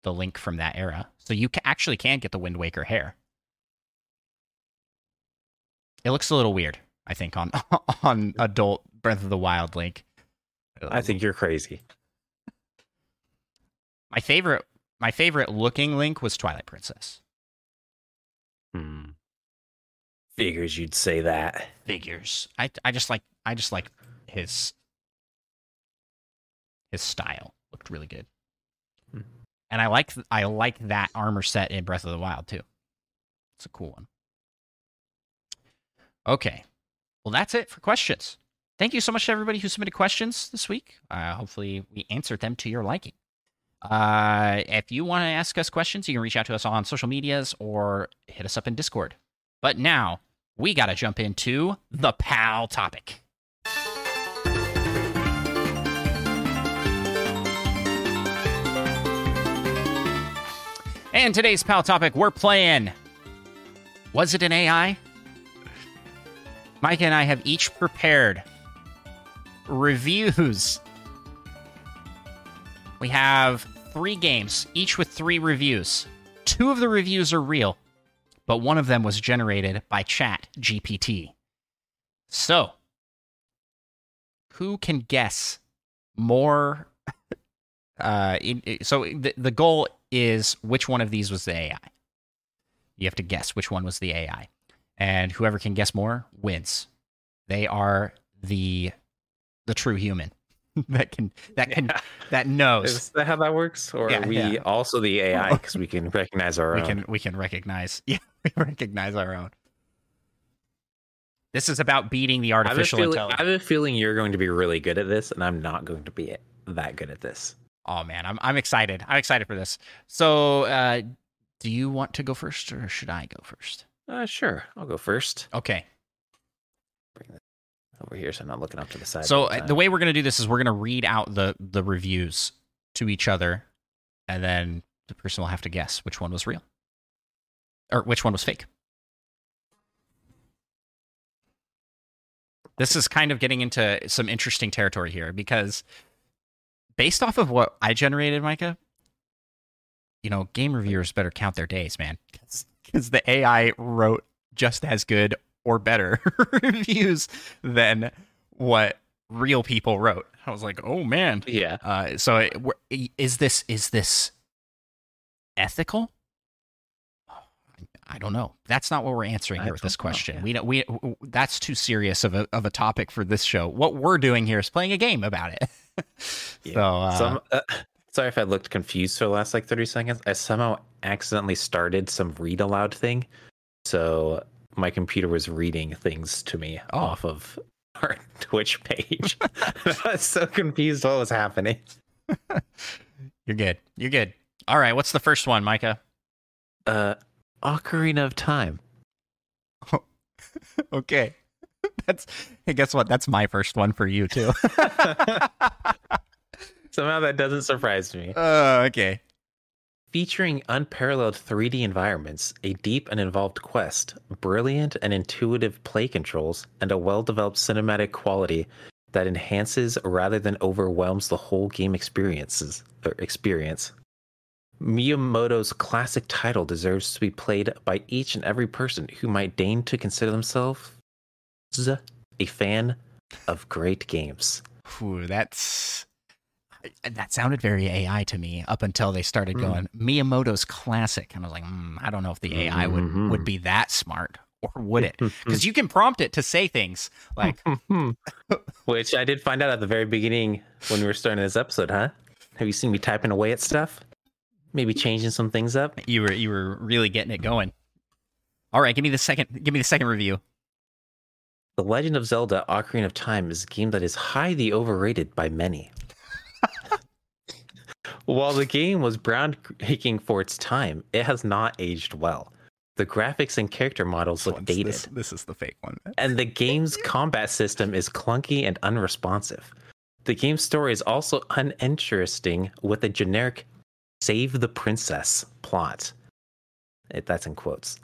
Speaker 1: the Link from that era. So you ca- actually can get the Wind Waker hair. It looks a little weird, I think, on on adult Breath of the Wild Link.
Speaker 2: I think you're crazy.
Speaker 1: my favorite my favorite looking Link was Twilight Princess.
Speaker 2: Hmm. Figures you'd say that.
Speaker 1: Figures. I I just like I just like his his style looked really good.
Speaker 2: Hmm.
Speaker 1: And I like I like that armor set in Breath of the Wild too. It's a cool one. Okay. Well, that's it for questions. Thank you so much to everybody who submitted questions this week. Uh, hopefully, we answered them to your liking. Uh, if you want to ask us questions, you can reach out to us on social medias or hit us up in Discord. But now we got to jump into the PAL topic. And today's pal topic we're playing. Was it an AI? Mike and I have each prepared reviews. We have three games, each with three reviews. Two of the reviews are real, but one of them was generated by Chat GPT. So, who can guess more? Uh, so the the goal is which one of these was the AI. You have to guess which one was the AI, and whoever can guess more wins. They are the the true human that can that can
Speaker 2: Yeah.
Speaker 1: that knows.
Speaker 2: Is that how that works? Or
Speaker 1: Yeah,
Speaker 2: are we
Speaker 1: yeah.
Speaker 2: also the AI because we can recognize our
Speaker 1: we
Speaker 2: own?
Speaker 1: can we can recognize yeah we recognize our own. This is about beating the
Speaker 2: I
Speaker 1: artificial
Speaker 2: feeling, I have a feeling you're going to be really good at this, and I'm not going to be that good at this.
Speaker 1: Oh man, I'm I'm excited. I'm excited for this. So, uh, do you want to go first, or should I go first?
Speaker 2: Uh, sure, I'll go first.
Speaker 1: Okay.
Speaker 2: Over here, so I'm not looking up to the side.
Speaker 1: So
Speaker 2: all
Speaker 1: uh, the way we're gonna do this is we're gonna read out the the reviews to each other, and then the person will have to guess which one was real, or which one was fake. This is kind of getting into some interesting territory here because, based off of what I generated, Micah, you know, game reviewers better count their days, man, because the AI wrote just as good or better reviews than what real people wrote. I was like, oh man.
Speaker 2: yeah,
Speaker 1: Uh, so it, is this is this ethical? I don't know. That's not what we're answering here with this
Speaker 2: don't know,
Speaker 1: question.
Speaker 2: yeah.
Speaker 1: We don't. We that's too serious of a of a topic for this show. What we're doing here is playing a game about it.
Speaker 2: Yeah.
Speaker 1: So uh,
Speaker 2: Some, uh, sorry if I looked confused for the last like 30 seconds. I somehow accidentally started some read aloud thing. So my computer was reading things to me
Speaker 1: Oh.
Speaker 2: off of our Twitch page. I was so confused what was happening.
Speaker 1: you're good. You're good. All right. What's the first one, Micah?
Speaker 2: Uh, Ocarina of Time.
Speaker 1: Okay. That's. Hey, guess what? That's my first one for you too.
Speaker 2: Somehow that doesn't surprise me.
Speaker 1: uh, okay.
Speaker 2: Featuring unparalleled 3D environments, a deep and involved quest, brilliant and intuitive play controls, and a well developed cinematic quality that enhances rather than overwhelms the whole game experiences or experience. Miyamoto's classic title deserves to be played by each and every person who might deign to consider themselves a fan of great games.
Speaker 1: Ooh, that's that sounded very AI to me up until they started
Speaker 2: Hmm.
Speaker 1: going Miyamoto's classic, and I was like, mm, I don't know if the AI would
Speaker 2: Mhm.
Speaker 1: would be that smart, or would it? Because you can prompt it to say things like,
Speaker 2: Which I did find out at the very beginning when we were starting this episode, huh? Have you seen me typing away at stuff? Maybe changing some things up?
Speaker 1: you were you were really getting it going. All right, give me the second. Give me the second review.
Speaker 2: The Legend of Zelda Ocarina of Time is a game that is highly overrated by many. While the game was groundbreaking for its time, it has not aged well. The graphics and character models look dated.
Speaker 1: This, this is the fake one.
Speaker 2: and the game's combat system is clunky and unresponsive. The game's story is also uninteresting with a generic save the princess plot. It- That's in quotes.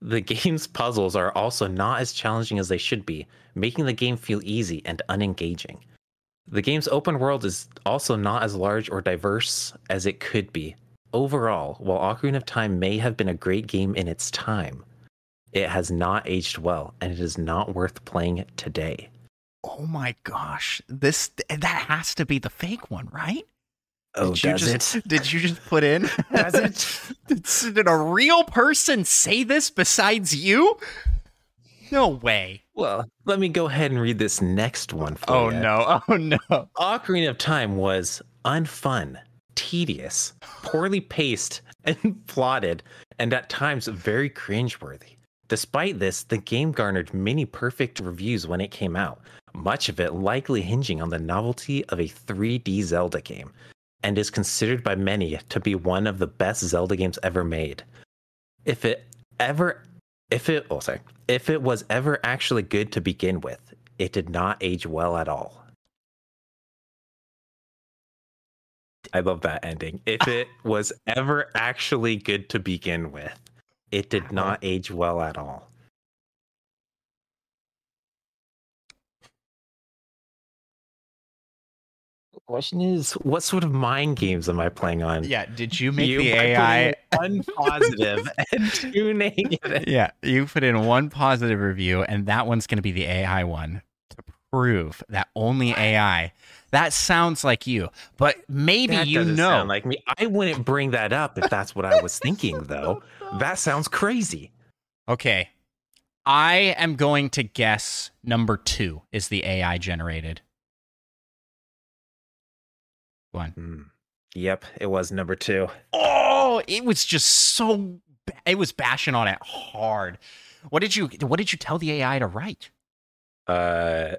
Speaker 2: The game's puzzles are also not as challenging as they should be, making the game feel easy and unengaging. The game's open world is also not as large or diverse as it could be. Overall, while Ocarina of Time may have been a great game in its time, it has not aged well and it is not worth playing today.
Speaker 1: Oh my gosh, this that has to be the fake one, right?
Speaker 2: Oh,
Speaker 1: did you
Speaker 2: does
Speaker 1: just,
Speaker 2: it?
Speaker 1: Did you just put in?
Speaker 2: Does it?
Speaker 1: did, did a real person say this besides you? No way.
Speaker 2: Well, let me go ahead and read this next one for
Speaker 1: Oh
Speaker 2: you.
Speaker 1: Oh no. Oh no.
Speaker 2: Ocarina of Time was unfun, tedious, poorly paced, and plotted, and at times very cringeworthy. Despite this, the game garnered many perfect reviews when it came out, much of it likely hinging on the novelty of a 3D Zelda game, and is considered by many to be one of the best Zelda games ever made. If it ever if it oh sorry, if it was ever actually good to begin with, it did not age well at all. I love that ending. If it was ever actually good to begin with, it did not uh-huh. age well at all. Question is, what sort of mind games am I playing on?
Speaker 1: Yeah, did you make
Speaker 2: You
Speaker 1: the AI?
Speaker 2: One positive and two negative.
Speaker 1: Yeah, you put in one positive review, and that one's going to be the AI one to prove that only AI. That sounds like you, but maybe
Speaker 2: That
Speaker 1: you know.
Speaker 2: sound like me. I wouldn't bring that up if that's what I was thinking, though. That sounds crazy.
Speaker 1: okay, I am going to guess number two is the AI generated one.
Speaker 2: Hmm. Yep, it was number two.
Speaker 1: Oh, it was just so. It was bashing on it hard. What did you What did you tell the AI to write?
Speaker 2: Uh,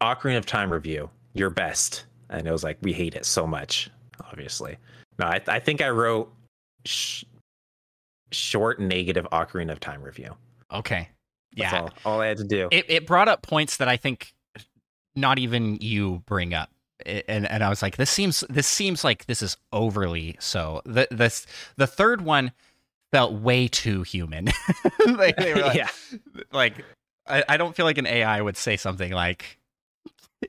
Speaker 2: Ocarina of Time review, your best. And it was like, we hate it so much, obviously. No, I, I think I wrote sh- short negative Ocarina of Time review.
Speaker 1: Okay,
Speaker 2: That's
Speaker 1: yeah,
Speaker 2: all, all I had to do.
Speaker 1: it it brought up points that I think not even you bring up. And and I was like, this seems this seems like this is overly so. The this the third one felt way too human. like, they were like,
Speaker 2: yeah.
Speaker 1: like I, I don't feel like an AI would say something like,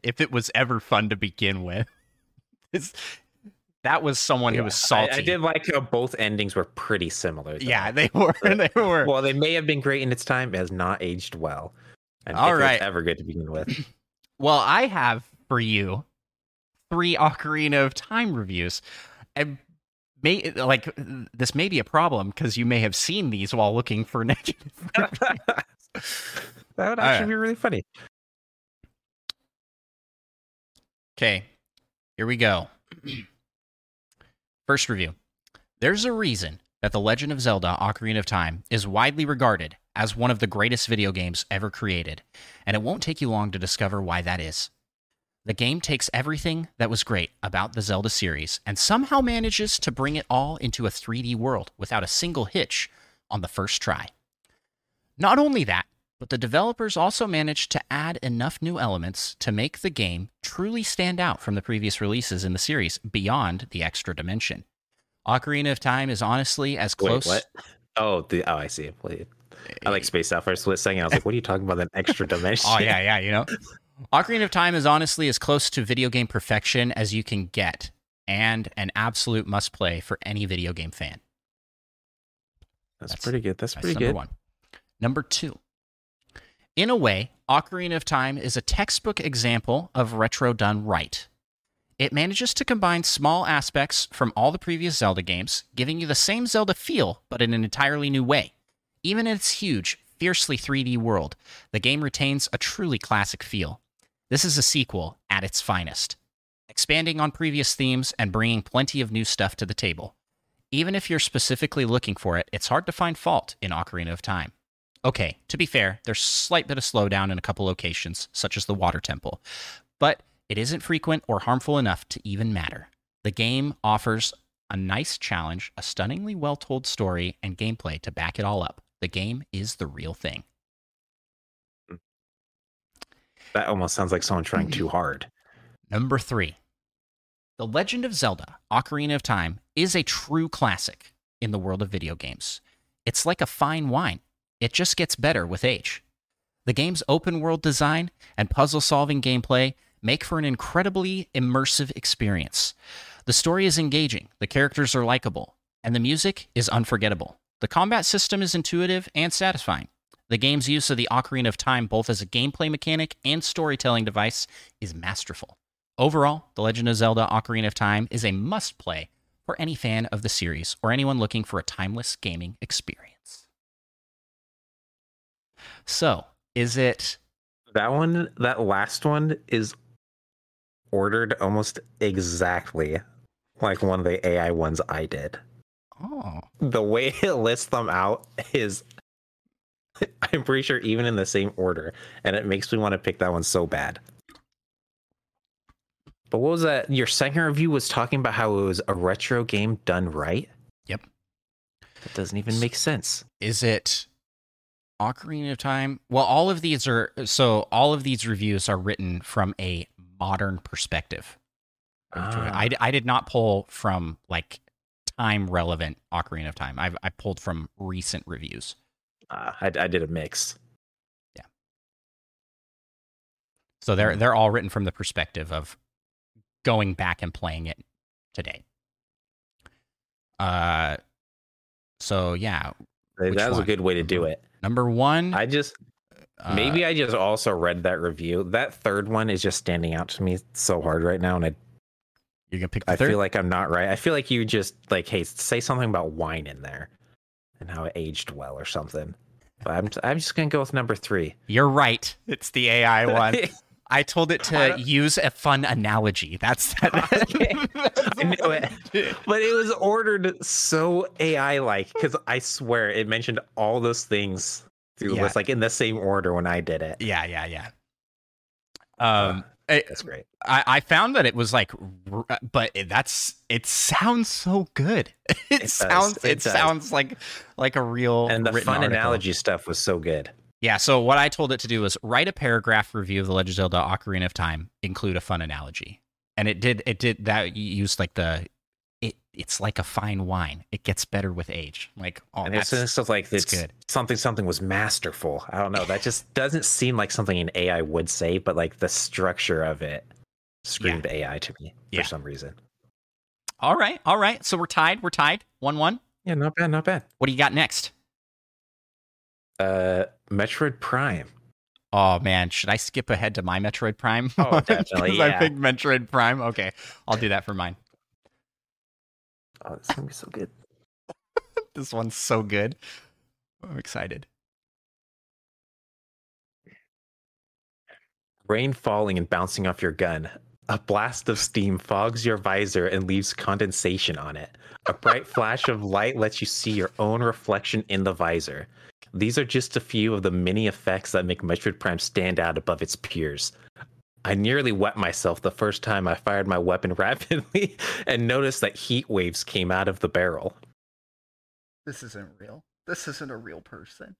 Speaker 1: if it was ever fun to begin with. It's, that was someone who was salty.
Speaker 2: I, I did like how both endings were pretty similar. though.
Speaker 1: Yeah, they were. They were.
Speaker 2: Well, they may have been great in its time, it has not aged well. And
Speaker 1: All
Speaker 2: was ever good to begin with.
Speaker 1: Well, I have for you three Ocarina of Time reviews. And may like this may be a problem because you may have seen these while looking for negative.
Speaker 2: that would actually
Speaker 1: Alright.
Speaker 2: be really funny.
Speaker 1: Okay, here we go. First review. There's a reason that The Legend of Zelda Ocarina of Time is widely regarded as one of the greatest video games ever created, and it won't take you long to discover why that is. The game takes everything that was great about the Zelda series and somehow manages to bring it all into a 3D world without a single hitch on the first try. Not only that, but the developers also managed to add enough new elements to make the game truly stand out from the previous releases in the series beyond the extra dimension. Ocarina of Time is honestly as
Speaker 2: Wait,
Speaker 1: close.
Speaker 2: what? Oh, the oh, I see. It. Wait. I like spaced out for a split second. I was like, "What are you talking about? An extra dimension?"
Speaker 1: Oh yeah, yeah, you know. Ocarina of Time is honestly as close to video game perfection as you can get, and an absolute must play for any video game fan.
Speaker 2: that's,
Speaker 1: That's-
Speaker 2: pretty good. That's,
Speaker 1: That's
Speaker 2: pretty
Speaker 1: number
Speaker 2: good.
Speaker 1: one. Number two. In a way, Ocarina of Time is a textbook example of retro done right. It manages to combine small aspects from all the previous Zelda games, giving you the same Zelda feel, but in an entirely new way. Even in its huge, fiercely 3D world, the game retains a truly classic feel. This is a sequel at its finest, expanding on previous themes and bringing plenty of new stuff to the table. Even if you're specifically looking for it, it's hard to find fault in Ocarina of Time. Okay, to be fair, there's a slight bit of slowdown in a couple locations, such as the Water Temple, but it isn't frequent or harmful enough to even matter. The game offers a nice challenge, a stunningly well told story, and gameplay to back it all up. The game is the real thing. Mm.
Speaker 2: That almost sounds like someone trying too hard.
Speaker 1: Number three The Legend of Zelda Ocarina of Time is a true classic in the world of video games. It's like a fine wine, it just gets better with age. The game's open world design and puzzle solving gameplay make for an incredibly immersive experience. The story is engaging, the characters are likable, and the music is unforgettable. The combat system is intuitive and satisfying. The game's use of the Ocarina of Time, both as a gameplay mechanic and storytelling device, is masterful. Overall, The Legend of Zelda Ocarina of Time is a must play for any fan of the series or anyone looking for a timeless gaming experience. So, is it
Speaker 2: That one, that last one is ordered almost exactly like one of the AI ones I did.
Speaker 1: Oh,
Speaker 2: The way it lists them out is, I'm pretty sure, even in the same order. And it makes me want to pick that one so bad. But what was that? Your second review was talking about how it was a retro game done right?
Speaker 1: Yep.
Speaker 2: That doesn't even make sense.
Speaker 1: is it Ocarina of Time? Well, all of these are so all of these reviews are written from a modern perspective.
Speaker 2: Ah.
Speaker 1: I, I did not pull from like time relevant Ocarina of Time. I've I pulled from recent reviews.
Speaker 2: Uh, I, I did a mix. Yeah.
Speaker 1: So they're
Speaker 2: Hmm.
Speaker 1: they're all written from the perspective of going back and playing it today. Uh so yeah,
Speaker 2: That was a good way to do it.
Speaker 1: number 1
Speaker 2: I just
Speaker 1: uh,
Speaker 2: maybe I just also read that review. That third one is just standing out to me so hard right now, and I
Speaker 1: you're going to pick the
Speaker 2: I
Speaker 1: third.
Speaker 2: feel like I'm not right. I feel like you just like, hey, say something about wine in there and how it aged well or something. But I'm I'm just gonna go with number three.
Speaker 1: You're right. It's the AI one. I told it to use a fun analogy. That's that.
Speaker 2: I knew it. but it was ordered so AI like because I swear it mentioned all those things. It
Speaker 1: Yeah.
Speaker 2: was like in the same order when I did it.
Speaker 1: Yeah, yeah, yeah. Um, it-
Speaker 2: That's great.
Speaker 1: I, I found that it was like, uh, but it, that's it sounds so good. It,
Speaker 2: does,
Speaker 1: sounds it,
Speaker 2: it
Speaker 1: sounds like like a real
Speaker 2: And the fun
Speaker 1: article.
Speaker 2: analogy stuff was so good.
Speaker 1: Yeah. So what I told it to do was write a paragraph review of the Legend of Zelda: Ocarina of Time, include a fun analogy, and it did. It did that. You used like the. It, it's like a fine wine. It gets better with age. Like, oh,
Speaker 2: and it's
Speaker 1: that's,
Speaker 2: stuff like it's
Speaker 1: good.
Speaker 2: something something was masterful. I don't know. That just doesn't seem like something an AI would say, but like the structure of it screamed AI to me
Speaker 1: Yeah.
Speaker 2: for some reason.
Speaker 1: all right, all right. So we're tied. We're tied. One one.
Speaker 2: Yeah, not bad, not bad.
Speaker 1: What do you got next?
Speaker 2: Uh Metroid Prime.
Speaker 1: Oh man, should I skip ahead to my Metroid Prime?
Speaker 2: Oh, definitely,
Speaker 1: 'Cause I
Speaker 2: yeah.
Speaker 1: picked Metroid Prime. Okay, I'll do that for mine.
Speaker 2: Oh, this gonna be so good.
Speaker 1: This one's so good. I'm excited.
Speaker 2: Rain falling and bouncing off your gun. A blast of steam fogs your visor and leaves condensation on it. A bright flash of light lets you see your own reflection in the visor. These are just a few of the many effects that make Metroid Prime stand out above its peers. I nearly wet myself the first time I fired my weapon rapidly and noticed that heat waves came out of the barrel.
Speaker 1: This isn't real. This isn't a real person.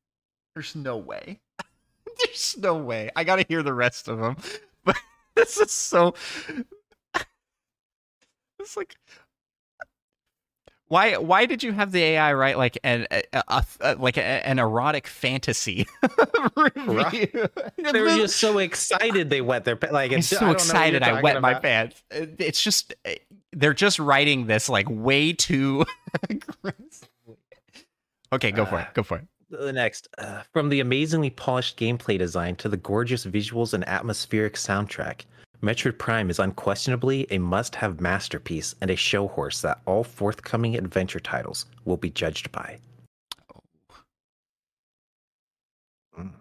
Speaker 1: There's no way. There's no way. I gotta hear the rest of them. But this is so. It's like. Why? Why did you have the AI write like an a, a, a- like a, an erotic fantasy review?
Speaker 2: They were just so excited they wet their pa- like.
Speaker 1: I'm
Speaker 2: it's-
Speaker 1: so
Speaker 2: I don't know what
Speaker 1: excited. I wet
Speaker 2: talking
Speaker 1: my pants. It's just they're just writing this like way too. okay, go for it.
Speaker 2: Ah.
Speaker 1: Go for it.
Speaker 2: The next, uh, from the amazingly polished gameplay design to the gorgeous visuals and atmospheric soundtrack, Metroid Prime is unquestionably a must have masterpiece and a show horse that all forthcoming adventure titles will be judged by. Mm.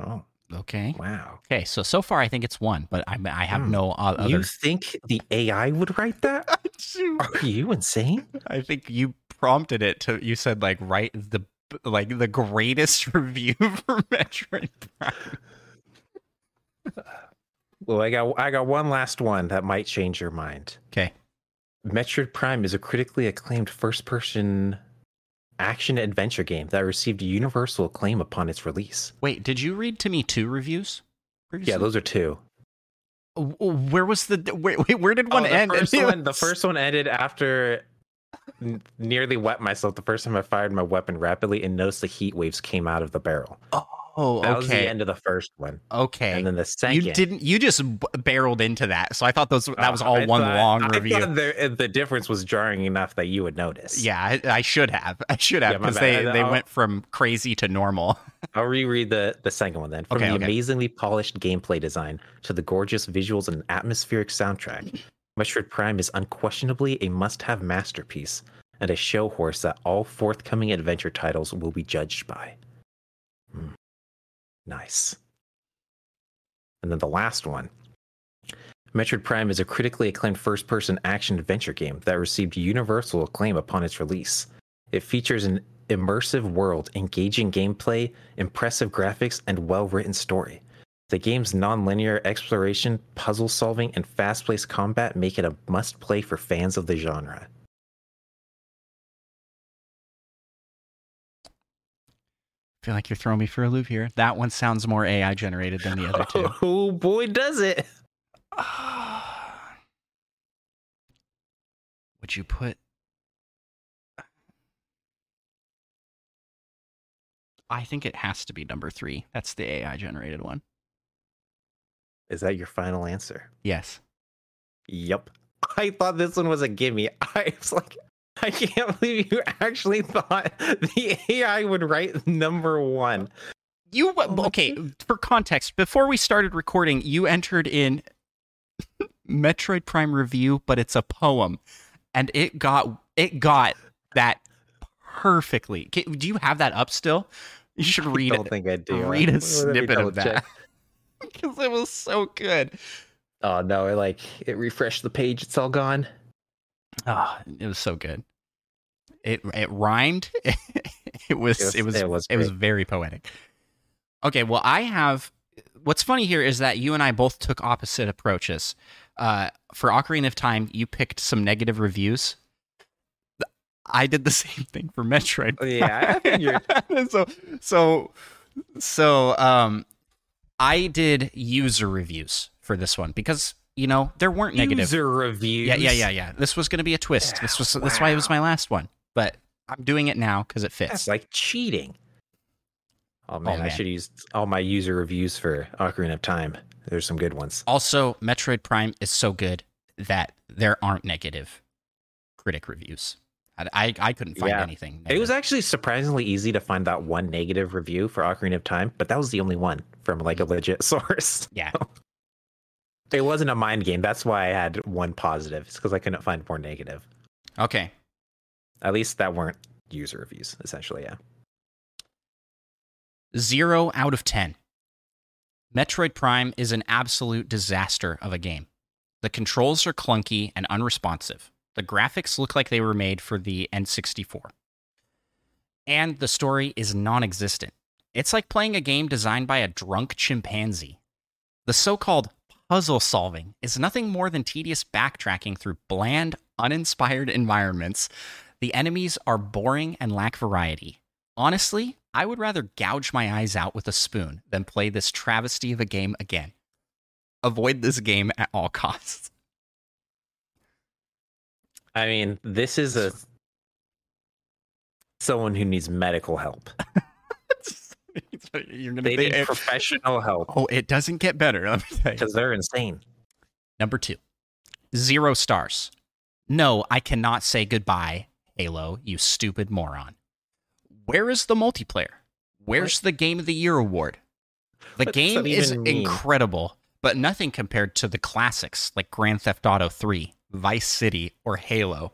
Speaker 2: Oh,
Speaker 1: Okay.
Speaker 2: wow.
Speaker 1: Okay. So so far, I think it's one, but I I have
Speaker 2: Hmm.
Speaker 1: no other.
Speaker 2: You think the AI would write that? Are you insane?
Speaker 1: I think you prompted it to. You said like write the like the greatest review for Metroid Prime.
Speaker 2: Well, I got I got one last one that might change your mind.
Speaker 1: Okay.
Speaker 2: Metroid Prime is a critically acclaimed first person action adventure game that received universal acclaim upon its release.
Speaker 1: Wait, did you read to me two reviews? Previously?
Speaker 2: Yeah, those are two.
Speaker 1: Where was the wait? wait where did one
Speaker 2: Oh,
Speaker 1: end?
Speaker 2: First one, the first one ended after nearly wet myself the first time I fired my weapon rapidly and noticed the heat waves came out of the barrel.
Speaker 1: Oh, Oh,
Speaker 2: that was the
Speaker 1: okay.
Speaker 2: end of the first one.
Speaker 1: Okay.
Speaker 2: And then the second.
Speaker 1: You didn't. You just barreled into that, so I thought those that was
Speaker 2: Oh,
Speaker 1: all
Speaker 2: I
Speaker 1: one
Speaker 2: thought-
Speaker 1: long
Speaker 2: I
Speaker 1: review.
Speaker 2: the, eh, the difference was jarring enough that you would notice.
Speaker 1: Yeah, I, I should have. I should have
Speaker 2: Yeah,
Speaker 1: because they they
Speaker 2: I'll-
Speaker 1: went from crazy to normal.
Speaker 2: I'll reread the, the second one then. From
Speaker 1: Okay,
Speaker 2: the
Speaker 1: okay.
Speaker 2: amazingly polished gameplay design to the gorgeous visuals and atmospheric soundtrack, Metroid Prime is unquestionably a must have masterpiece and a show horse that all forthcoming adventure titles will be judged by. Nice. And then the last one. Metroid Prime is a critically acclaimed first person action adventure game that received universal acclaim upon its release. It features an immersive world, engaging gameplay, impressive graphics, and well written story. The game's non-linear exploration, puzzle solving, and fast-paced combat make it a must-play for fans of the genre.
Speaker 1: I feel like you're throwing me for a loop here. That one sounds more AI generated than the other two.
Speaker 2: Oh boy, does it!
Speaker 1: would you put? I think it has to be number three. That's the AI generated one.
Speaker 2: Is that your final answer?
Speaker 1: Yes.
Speaker 2: Yep. I thought this one was a gimme. I was like, I can't believe you actually thought the AI would write number one.
Speaker 1: You
Speaker 2: Oh,
Speaker 1: okay? For context, before we started recording, you entered in Metroid Prime review, but it's a poem, and it got it got that perfectly. Do you have that up still? You should read
Speaker 2: I don't
Speaker 1: it.
Speaker 2: think I do.
Speaker 1: Read a snippet of that because it was so good.
Speaker 2: Oh no! It like it refreshed the page. It's all gone.
Speaker 1: Ah, it was so good. It it rhymed. it was
Speaker 2: It was-
Speaker 1: it was
Speaker 2: it was
Speaker 1: it was very poetic. Okay, well I have what's funny here is that you and I both took opposite approaches. Uh, for Ocarina of Time, you picked some negative reviews. I did the same thing for Metroid.
Speaker 2: Yeah, I figured.
Speaker 1: so so so um I did user reviews for this one because you know there weren't negative
Speaker 2: User reviews.
Speaker 1: yeah, yeah, yeah, yeah. This was going to be a twist. This was that's why it was my last one. But I'm doing it now because it fits.
Speaker 2: That's like cheating. Oh man, I oh,
Speaker 1: man.
Speaker 2: should use all my user reviews for Ocarina of Time. There's some good ones.
Speaker 1: Also, Metroid Prime is so good that there aren't negative critic reviews. I I, I couldn't find
Speaker 2: Yeah.
Speaker 1: anything.
Speaker 2: It was actually surprisingly easy to find that one negative review for Ocarina of Time, but that was the only one from like a legit source.
Speaker 1: yeah.
Speaker 2: It wasn't a mind game. That's why I had one positive. It's because I couldn't find more negative.
Speaker 1: Okay.
Speaker 2: At least that weren't user reviews, essentially. Yeah.
Speaker 1: Zero out of ten. Metroid Prime is an absolute disaster of a game. The controls are clunky and unresponsive. The graphics look like they were made for the N64. And the story is non existent. It's like playing a game designed by a drunk chimpanzee. The so called puzzle solving is nothing more than tedious backtracking through bland, uninspired environments. The enemies are boring and lack variety. Honestly, I would rather gouge my eyes out with a spoon than play this travesty of a game again. Avoid this game at all costs.
Speaker 2: I mean, this is a someone who needs medical help.
Speaker 1: You're gonna
Speaker 2: They
Speaker 1: think-
Speaker 2: need professional help
Speaker 1: oh, it doesn't get better. Let me tell you.
Speaker 2: because they're insane.
Speaker 1: Number two, zero stars. No, I cannot say goodbye, Halo, you stupid moron. Where is the multiplayer? Where's the Game of the Year award? The
Speaker 2: What
Speaker 1: game is incredible, but nothing compared to the classics like Grand Theft Auto 3, Vice City, or Halo.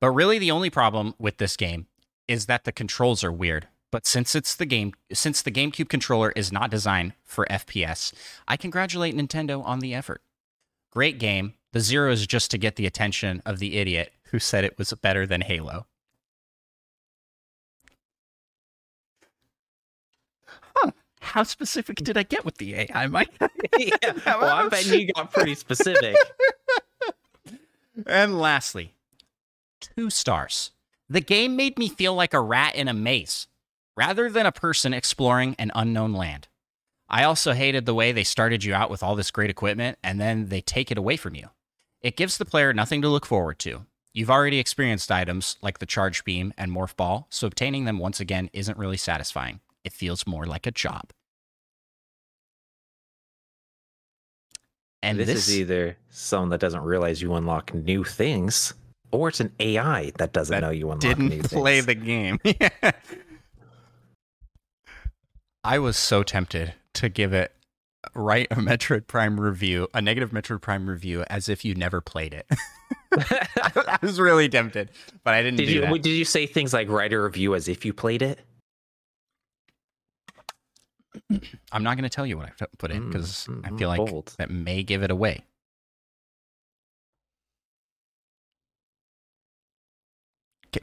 Speaker 1: But really, the only problem with this game is that the controls are weird. But since it's the game, since the GameCube controller is not designed for FPS, I congratulate Nintendo on the effort. Great game. The zero is just to get the attention of the idiot who said it was better than Halo. Huh. How specific did I get with the AI, Mike?
Speaker 2: yeah. Well, I bet you got pretty specific.
Speaker 1: And lastly, two stars. The game made me feel like a rat in a maze rather than a person exploring an unknown land. I also hated the way they started you out with all this great equipment and then they take it away from you. It gives the player nothing to look forward to. You've already experienced items like the charge beam and morph ball, so obtaining them once again isn't really satisfying. It feels more like a job. And
Speaker 2: this,
Speaker 1: this,
Speaker 2: is either someone that doesn't realize you unlock new things, or it's an AI that doesn't
Speaker 1: That
Speaker 2: know you unlock new
Speaker 1: didn't play
Speaker 2: things.
Speaker 1: the game. I was so tempted to give it write a Metroid Prime review, a negative Metroid Prime review, as if you never played it. I was really tempted, but I didn't
Speaker 2: did
Speaker 1: do
Speaker 2: you
Speaker 1: that.
Speaker 2: did you say things like write a review as if you played it?
Speaker 1: I'm not going to tell you what I put- in
Speaker 2: Mm,
Speaker 1: because I
Speaker 2: mm,
Speaker 1: feel like
Speaker 2: bold.
Speaker 1: that may give it away.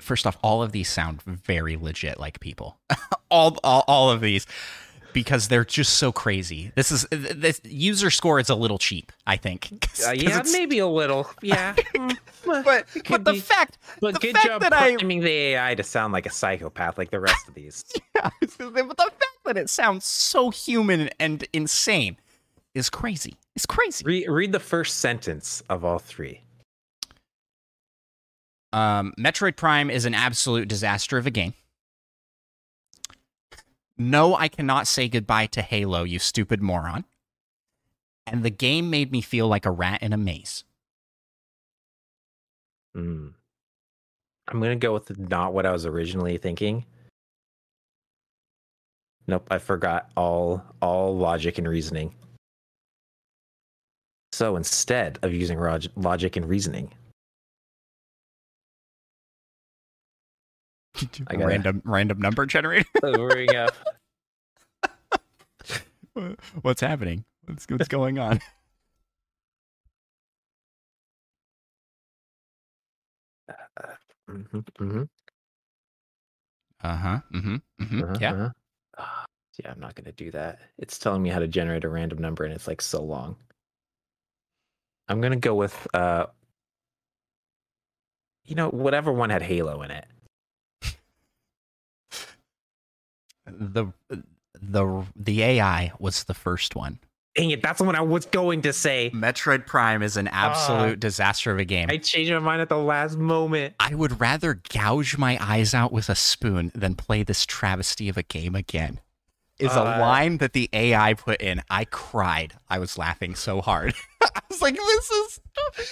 Speaker 1: First off, all of these sound very legit like people. all, all all of these because they're just so crazy. This is this user score is a little cheap, I think. 'Cause-
Speaker 2: Uh,
Speaker 1: 'cause
Speaker 2: yeah,
Speaker 1: it's-
Speaker 2: maybe a little. Yeah, Mm,
Speaker 1: But but the
Speaker 2: be.
Speaker 1: fact
Speaker 2: But
Speaker 1: the
Speaker 2: good
Speaker 1: fact
Speaker 2: job
Speaker 1: that I
Speaker 2: priming the AI to sound like a psychopath, like the rest of these.
Speaker 1: Yeah, I was gonna say, but the fact that it sounds so human and insane is crazy. It's crazy.
Speaker 2: Read, read the first sentence of all three.
Speaker 1: Um, Metroid Prime is an absolute disaster of a game. No, I cannot say goodbye to Halo, you stupid moron. And the game made me feel like a rat in a maze.
Speaker 2: Mm. I'm gonna go with not what I was originally thinking. Nope, I forgot all all logic and reasoning. So instead of using log- logic and reasoning, gotta-
Speaker 1: random random number generator.
Speaker 2: bring up
Speaker 1: What's happening? What's what's going on?
Speaker 2: Mhm, mhm,
Speaker 1: Uh huh. Mm-hmm. hmm
Speaker 2: uh-huh,
Speaker 1: Yeah.
Speaker 2: uh-huh. Ah, yeah, I'm not gonna do that. It's telling me how to generate a random number, and it's like so long. I'm gonna go with uh, you know, whatever one had Halo in it.
Speaker 1: The the the AI was the first one.
Speaker 2: Dang it, that's what I was going to say.
Speaker 1: Metroid Prime is an absolute disaster of a game.
Speaker 2: I changed my mind at the last moment.
Speaker 1: I would rather gouge my eyes out with a spoon than play this travesty of a game again. Is a
Speaker 2: Uh,
Speaker 1: line that the AI put in. I cried. I was laughing so hard. I was like, this is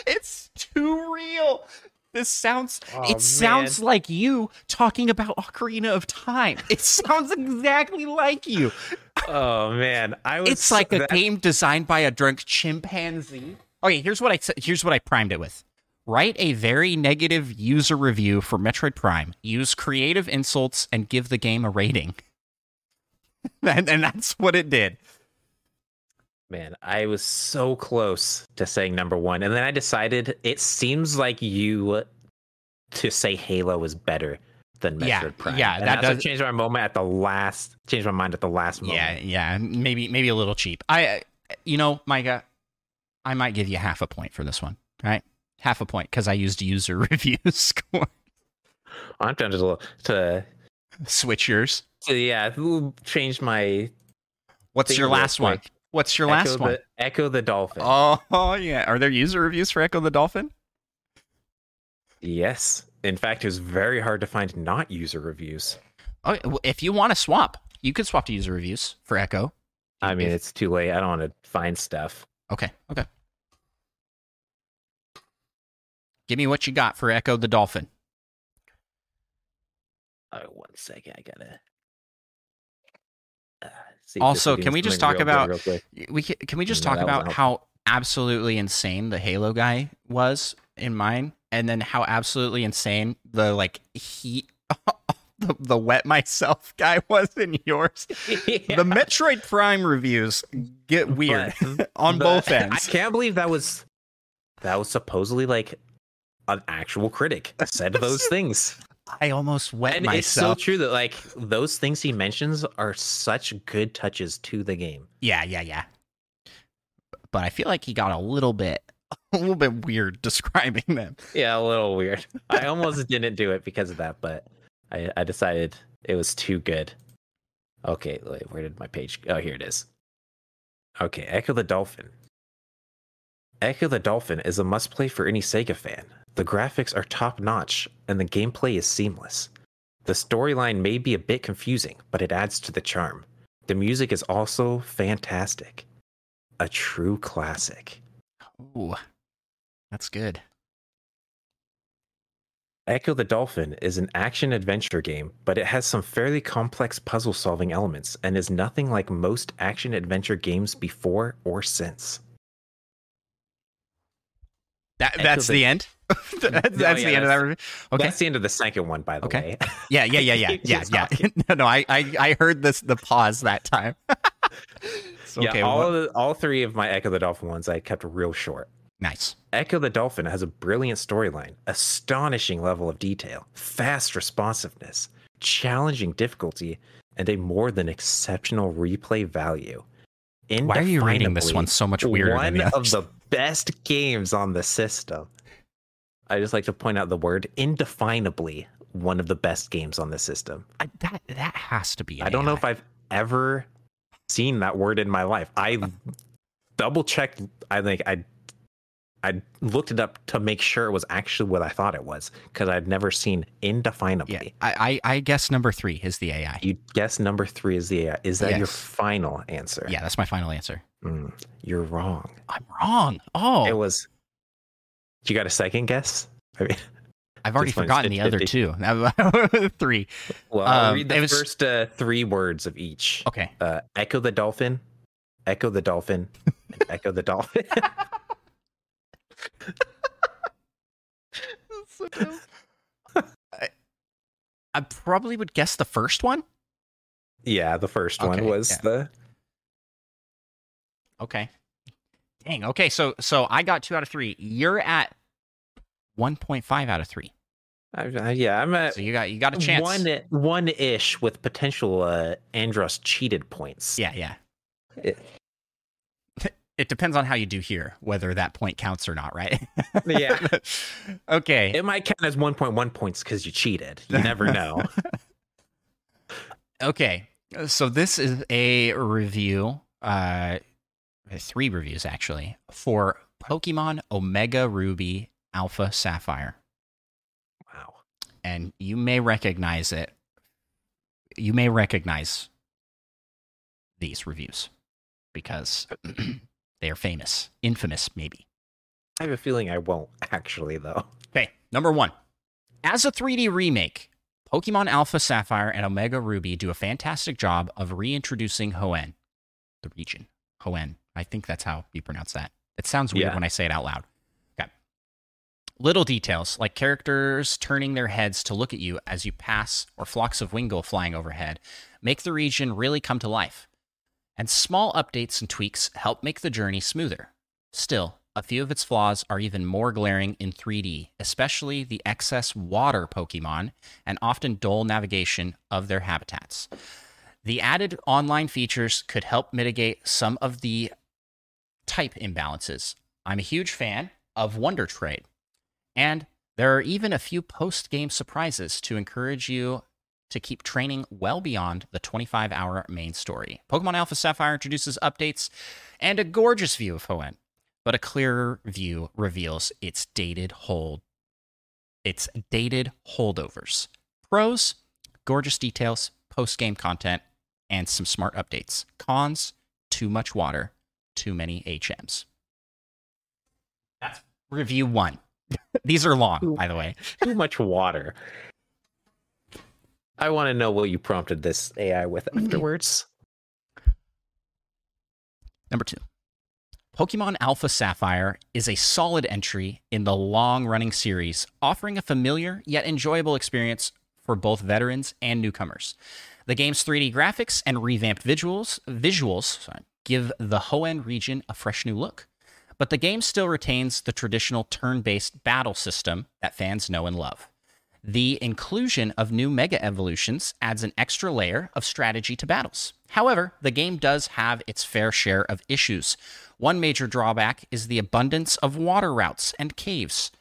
Speaker 1: it's too real. This sounds
Speaker 2: Oh,
Speaker 1: it sounds like you talking about Ocarina of Time. It sounds exactly like you.
Speaker 2: Oh man, I was.
Speaker 1: It's like a
Speaker 2: that-
Speaker 1: game designed by a drunk chimpanzee. Okay, here's what I here's what I primed it with. Write a very negative user review for Metroid Prime. Use creative insults and give the game a rating. and, and that's what it did.
Speaker 2: Man, I was so close to saying number one, and then I decided it seems like you to say Halo is better than Metroid
Speaker 1: Yeah,
Speaker 2: Prime.
Speaker 1: yeah,
Speaker 2: and
Speaker 1: that does-
Speaker 2: changed my moment at the last. Changed my mind at the last moment.
Speaker 1: Yeah, yeah, maybe maybe a little cheap. I, you know, Micah, I might give you half a point for this one. Right, half a point because I used user review score.
Speaker 2: I'm trying to to,
Speaker 1: Switch yours.
Speaker 2: to yeah change my.
Speaker 1: What's your last one?
Speaker 2: quick.
Speaker 1: What's your
Speaker 2: Ecco
Speaker 1: last one?
Speaker 2: the, Ecco the Dolphin.
Speaker 1: Oh, yeah. Are there user reviews for Ecco the Dolphin?
Speaker 2: Yes, in fact, it was very hard to find not user reviews.
Speaker 1: Oh, if you want to swap, you could swap to user reviews for Ecco.
Speaker 2: I mean,
Speaker 1: If-
Speaker 2: it's too late. I don't want to find stuff.
Speaker 1: Okay, okay. Give me what you got for Ecco the Dolphin.
Speaker 2: Oh, one second, I gotta. uh, see if this
Speaker 1: Also, can we just talk
Speaker 2: real
Speaker 1: about-
Speaker 2: real.
Speaker 1: We can, can we just
Speaker 2: No,
Speaker 1: talk about how absolutely insane the Halo guy was in mine, and then how absolutely insane the like heat, the, the wet myself guy was in yours. The Metroid Prime reviews get weird
Speaker 2: But-
Speaker 1: on
Speaker 2: but
Speaker 1: both ends.
Speaker 2: I can't believe that was that was supposedly like an actual critic said those things.
Speaker 1: I almost wet
Speaker 2: And it's so true that like those things he mentions are such good touches to the game.
Speaker 1: Yeah, yeah, yeah. But I feel like he got a little bit, a little bit weird describing them.
Speaker 2: Yeah, a little weird. I almost didn't do it because of that, but I, I decided it was too good. Okay, wait, where did my page? Oh, here it is. Okay, Ecco the Dolphin. Ecco the Dolphin is a must play for any Sega fan. The graphics are top notch and the gameplay is seamless. The storyline may be a bit confusing, but it adds to the charm. The music is also fantastic. A true classic.
Speaker 1: Ooh, that's good.
Speaker 2: Ecco the Dolphin is an action adventure game, but it has some fairly complex puzzle solving elements and is nothing like most action adventure games before or since.
Speaker 1: That that's
Speaker 2: the-
Speaker 1: end. that's
Speaker 2: No,
Speaker 1: that's
Speaker 2: yeah,
Speaker 1: the end of that review. Okay.
Speaker 2: That's the end of the second one, by the
Speaker 1: Okay.
Speaker 2: way.
Speaker 1: Yeah, yeah, yeah, yeah, yeah, yeah. no, no, I, I, I heard this the pause that time. So,
Speaker 2: yeah,
Speaker 1: okay,
Speaker 2: all, of the, all three of my Ecco the Dolphin ones I kept real short.
Speaker 1: nice.
Speaker 2: Ecco the Dolphin has a brilliant storyline, astonishing level of detail, fast responsiveness, challenging difficulty, and a more than exceptional replay value.
Speaker 1: Why are you reading this one so much weirder
Speaker 2: one
Speaker 1: than the
Speaker 2: of
Speaker 1: others?
Speaker 2: the best games on the system. I just like to point out the word indefinably one of the best games on the system.
Speaker 1: I, that that has to be.
Speaker 2: I don't know if I've ever seen that word in my life. I double checked. I think I I looked it up to make sure it was actually what I thought it was because I'd never seen indefinably.
Speaker 1: Yeah, I, I I guess number three is the AI.
Speaker 2: You guess number three is the AI. Is that your final answer?
Speaker 1: Yeah, that's my final answer.
Speaker 2: Mm, you're wrong.
Speaker 1: I'm wrong. Oh,
Speaker 2: It was. You got a second guess? I mean,
Speaker 1: I've already forgotten the other
Speaker 2: 50-50.
Speaker 1: two. Three.
Speaker 2: well, I'll
Speaker 1: Um,
Speaker 2: read the
Speaker 1: was-
Speaker 2: first uh, three words of each.
Speaker 1: Okay.
Speaker 2: Uh, Ecco the dolphin, Ecco the dolphin, Ecco the dolphin.
Speaker 1: I, I probably would guess the first one.
Speaker 2: yeah, the first one was
Speaker 1: yeah.
Speaker 2: the.
Speaker 1: Okay. Dang. Okay. So so I got two out of three. You're at one point five out of three.
Speaker 2: I, I, yeah, I'm at
Speaker 1: So you got you got a chance.
Speaker 2: one one ish with potential uh, Andros cheated points.
Speaker 1: Yeah, yeah.
Speaker 2: It-
Speaker 1: It depends on how you do here, whether that point counts or not, right?
Speaker 2: Yeah.
Speaker 1: okay.
Speaker 2: It might count as 1.1 points because you cheated. You never know.
Speaker 1: Okay. So this is a review, uh three reviews actually, for Pokemon Omega Ruby Alpha Sapphire.
Speaker 2: wow.
Speaker 1: And you may recognize it. You may recognize these reviews because they are famous, infamous maybe.
Speaker 2: I have a feeling I won't actually, though.
Speaker 1: Okay, number one. As a 3D remake, Pokemon Alpha Sapphire and Omega Ruby do a fantastic job of reintroducing Hoenn, the region. Hoenn. I think that's how you pronounce that. It sounds weird
Speaker 2: Yeah.
Speaker 1: when I say it out loud. Okay. Little details, like characters turning their heads to look at you as you pass or flocks of Wingull flying overhead, make the region really come to life. And small updates and tweaks help make the journey smoother. Still, a few of its flaws are even more glaring in 3D, especially the excess water Pokemon and often dull navigation of their habitats. The added online features could help mitigate some of the type imbalances. I'm a huge fan of Wonder Trade, and there are even a few post game surprises to encourage you to keep training well beyond the 25 hour main story. Pokemon Alpha Sapphire introduces updates and a gorgeous view of Hoenn but a clearer view reveals its dated hold its dated holdovers. Pros, gorgeous details, post-game content, and some smart updates. Cons, too much water, too many HMs. That's review 1. These are long, by the way.
Speaker 2: Too much water. I want to know what you prompted this AI with mm-hmm. afterwards.
Speaker 1: Number 2. Pokemon Alpha Sapphire is a solid entry in the long running series, offering a familiar yet enjoyable experience for both veterans and newcomers. The game's 3D graphics and revamped visuals, visuals sorry, give the Hoenn region a fresh new look. But the game still retains the traditional turn based battle system that fans know and love. The inclusion of new Mega Evolutions adds an extra layer of strategy to battles. However, the game does have its fair share of issues. One major drawback is the abundance of water routes and caves,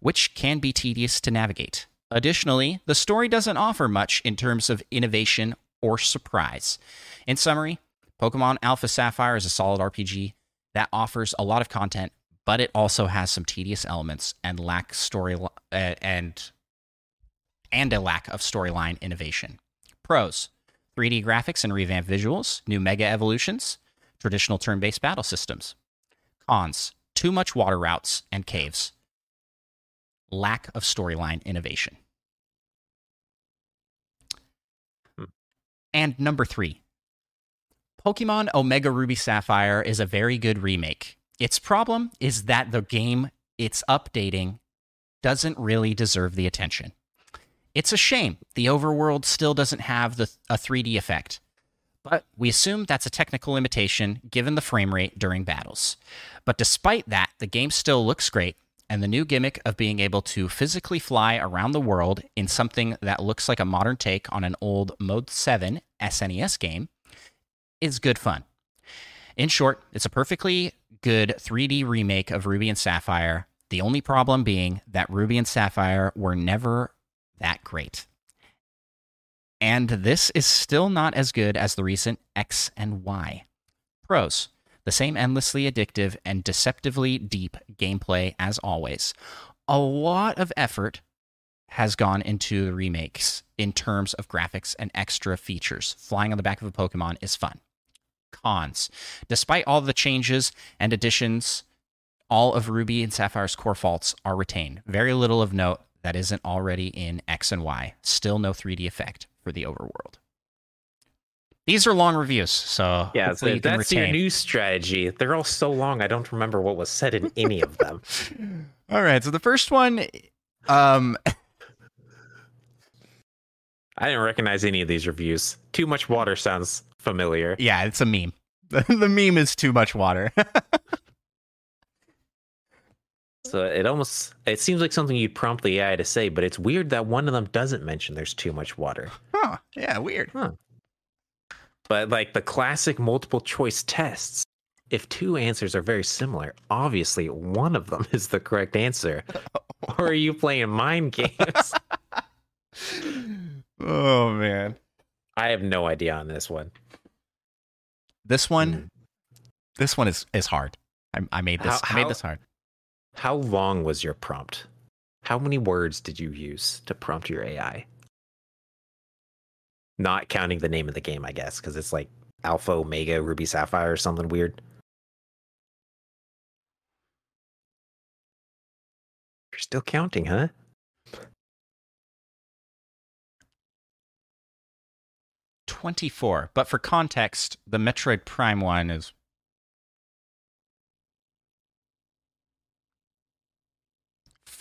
Speaker 1: which can be tedious to navigate. Additionally, the story doesn't offer much in terms of innovation or surprise. In summary, Pokemon Alpha Sapphire is a solid RPG that offers a lot of content, but it also has some tedious elements and lack story uh, and and a lack of storyline innovation. Pros: 3D graphics and revamped visuals, new Mega Evolutions, traditional turn-based battle systems. Cons: too much water routes and caves. Lack of storyline innovation.
Speaker 2: Hmm.
Speaker 1: And number three, Pokemon Omega Ruby Sapphire is a very good remake. Its problem is that the game it's updating doesn't really deserve the attention. It's a shame the overworld still doesn't have the, a 3D effect, but we assume that's a technical limitation given the frame rate during battles. But despite that, the game still looks great, and the new gimmick of being able to physically fly around the world in something that looks like a modern take on an old Mode 7 SNES game is good fun. In short, it's a perfectly good 3D remake of Ruby and Sapphire. The only problem being that Ruby and Sapphire were never that great. And this is still not as good as the recent X and Y. Pros The same endlessly addictive and deceptively deep gameplay as always. A lot of effort has gone into the remakes in terms of graphics and extra features. Flying on the back of a Pokemon is fun. Cons. Despite all the changes and additions, all of Ruby and Sapphire's core faults are retained. Very little of note that isn't already in X and Y. Still no 3D effect for the overworld. These are long reviews, so
Speaker 2: Yeah, so
Speaker 1: you can
Speaker 2: that's your new strategy. They're all so long, I don't remember what was said in any of them.
Speaker 1: All right, so the first one, um,
Speaker 2: I didn't recognize any of these reviews. Too much water sounds familiar.
Speaker 1: yeah, it's a meme. the meme is too much water.
Speaker 2: So it almost it seems like something you'd prompt the AI to say, but it's weird that one of them doesn't mention there's too much water.
Speaker 1: huh, yeah, weird. Huh.
Speaker 2: But like the classic multiple choice tests, if two answers are very similar, obviously one of them is the correct answer. or are you playing mind games?
Speaker 1: Oh man.
Speaker 2: I have no idea on this one.
Speaker 1: This one,
Speaker 2: Hmm.
Speaker 1: this one is is hard. I, I made this.
Speaker 2: How-
Speaker 1: I made this hard.
Speaker 2: How long was your prompt? How many words did you use to prompt your AI? Not counting the name of the game, I guess, because it's like Alpha, Omega, Ruby, Sapphire, or something weird. You're still counting, huh?
Speaker 1: Twenty four. But for context, the Metroid Prime one is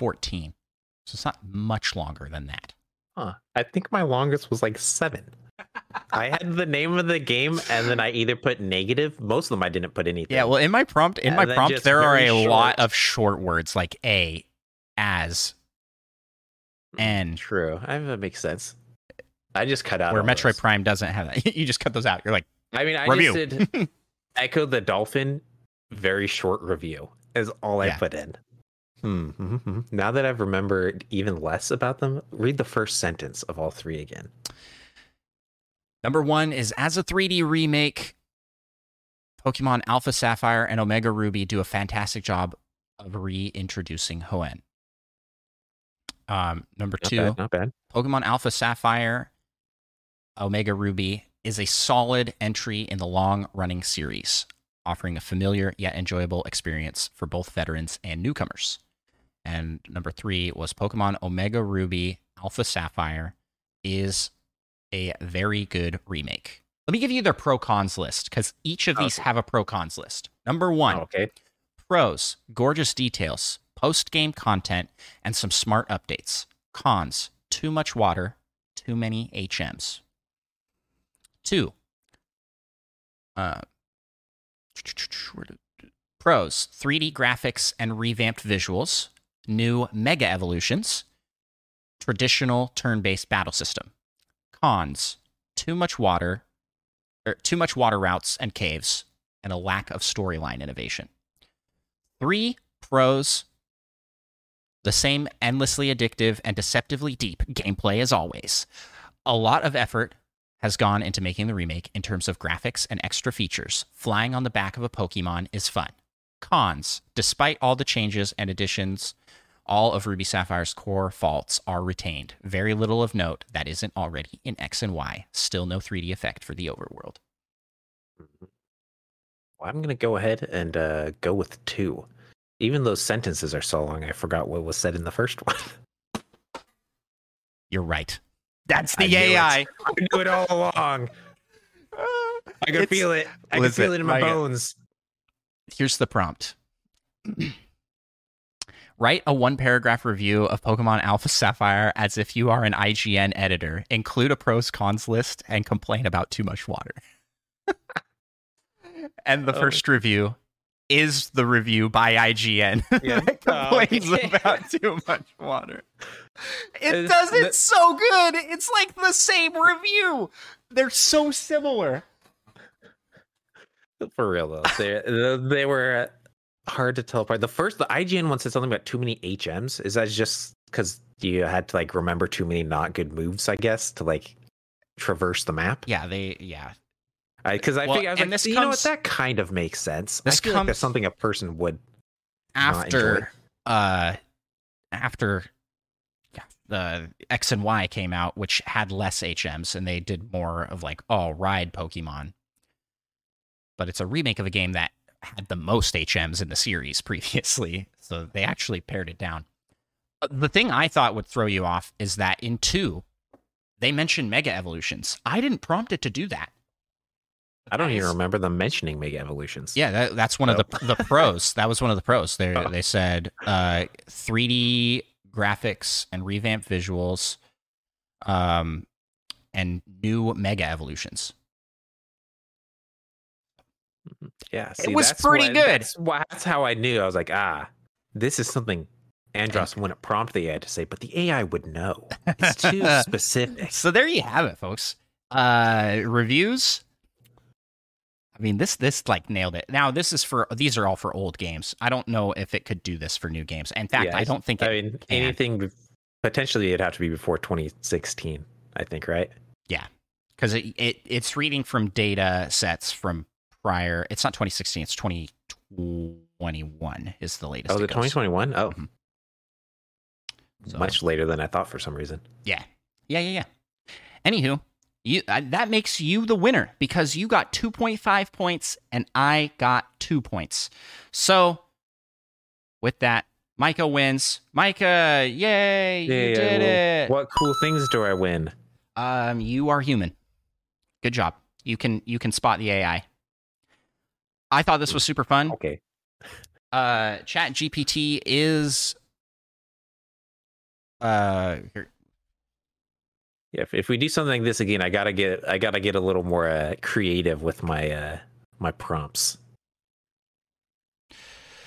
Speaker 1: fourteen. So it's not much longer than that.
Speaker 2: Huh. I think my longest was like seven. I had the name of the game, and then I either put negative. Most of them I didn't put anything.
Speaker 1: Yeah, well, in my prompt, in my prompt, there are a
Speaker 2: very
Speaker 1: lot of short words like a, as, hmm, and
Speaker 2: true. I that makes sense. I just cut out
Speaker 1: where Metroid
Speaker 2: those.
Speaker 1: Prime doesn't have that. you just cut those out. You're like,
Speaker 2: I mean, I
Speaker 1: Review.
Speaker 2: just did Ecco the Dolphin, very short review is all I put in. Hmm. mhm, mhm. Now that I've remembered even less about them, read the first sentence of all three again.
Speaker 1: Number one is as a 3D remake, Pokemon Alpha Sapphire and Omega Ruby do a fantastic job of reintroducing Hoenn. Um, number
Speaker 2: Not
Speaker 1: two,
Speaker 2: bad, not bad.
Speaker 1: Pokemon Alpha Sapphire, Omega Ruby is a solid entry in the long running series, offering a familiar yet enjoyable experience for both veterans and newcomers. And number three was Pokemon Omega Ruby Alpha Sapphire is a very good remake. Let me give you their pro cons list because each of these
Speaker 2: Okay.
Speaker 1: have a pro cons list. Number one,
Speaker 2: okay.
Speaker 1: Pros, gorgeous details, post game content, and some smart updates. Cons, too much water, too many HMs. Two, uh, pros, 3D graphics and revamped visuals, new mega evolutions, traditional turn based battle system. Cons, too much water, or too much water routes and caves, and a lack of storyline innovation. Three pros. The same endlessly addictive and deceptively deep gameplay as always. A lot of effort has gone into making the remake in terms of graphics and extra features. Flying on the back of a Pokemon is fun. Cons, despite all the changes and additions, all of Ruby Sapphire's core faults are retained. Very little of note that isn't already in X and Y. Still no 3D effect for the overworld.
Speaker 2: Well, I'm gonna go ahead and uh, go with two. Even those sentences are so long, I forgot what was said in the first one.
Speaker 1: You're right. That's the
Speaker 2: I knew it.
Speaker 1: AI.
Speaker 2: I knew it all along. I could
Speaker 1: It's-
Speaker 2: feel it. I could
Speaker 1: Listen,
Speaker 2: feel it in my
Speaker 1: my-
Speaker 2: bones.
Speaker 1: Here's the prompt. Write a one paragraph review of Pokemon Alpha Sapphire as if you are an IGN editor. Include a pros cons list and complain about too much water. and the
Speaker 2: Oh.
Speaker 1: first review is the review by IGN
Speaker 2: Yeah.
Speaker 1: that
Speaker 2: Oh,
Speaker 1: complains
Speaker 2: okay.
Speaker 1: about too much water. It
Speaker 2: It's-
Speaker 1: does it
Speaker 2: the-
Speaker 1: so good. It's like the same review. They're so similar.
Speaker 2: For real though, they they were hard to tell apart. The first, the IGN one said something about too many HMs. Is that just because you had to like remember too many not good moves? I guess to like traverse the map.
Speaker 1: Yeah, they yeah.
Speaker 2: Because I,
Speaker 1: Well,
Speaker 2: figured I was like,
Speaker 1: this
Speaker 2: you know what? That kind of makes sense.
Speaker 1: This
Speaker 2: I feel like
Speaker 1: comes-
Speaker 2: that's something a person would.
Speaker 1: After uh after yeah, the X and Y came out, which had less HMs, and they did more of like oh ride Pokemon. But it's a remake of a game that had the most HMs in the series previously, so they actually pared it down. Uh, The thing I thought would throw you off is that in two, they mentioned Mega Evolutions. I didn't prompt it to do that.
Speaker 2: I don't even remember them mentioning Mega Evolutions.
Speaker 1: Yeah, that, that's one of the the pros. That was one of the pros. They
Speaker 2: Oh.
Speaker 1: they said uh, 3D graphics and revamped visuals, um, and new Mega Evolutions.
Speaker 2: Yeah.
Speaker 1: It was pretty
Speaker 2: what-
Speaker 1: good.
Speaker 2: That's, why- that's how I knew. I was like, ah, this is something Andros wouldn't prompt the AI to say, but the AI would know. It's too specific.
Speaker 1: So there you have it, folks. Uh, reviews. I mean, this this like nailed it. Now this is for these are all for old games. I don't know if it could do this for new games. In fact,
Speaker 2: Yeah,
Speaker 1: I don't think it
Speaker 2: I mean,
Speaker 1: can.
Speaker 2: anything potentially it'd have to be before 2016. I think, right?
Speaker 1: Yeah, because it, it it's reading from data sets from prior. It's not 2016. It's 2021 is the latest.
Speaker 2: Oh, the 2021. Oh,
Speaker 1: Mhm. So-
Speaker 2: much later than I thought for some reason.
Speaker 1: Yeah, yeah, yeah, yeah. Anywho, you uh, that makes you the winner because you got 2.5 points and I got two points. So with that, Micah wins. Micah, yay! you
Speaker 2: Yeah,
Speaker 1: did
Speaker 2: well,
Speaker 1: it.
Speaker 2: What cool things do I win?
Speaker 1: Um, you are human. Good job. You can you can spot the AI. I thought this was super fun.
Speaker 2: Okay.
Speaker 1: Uh, Chat GPT is uh here-
Speaker 2: Yeah, if, if we do something like this again, I gotta get I gotta get a little more uh, creative with my uh, my prompts.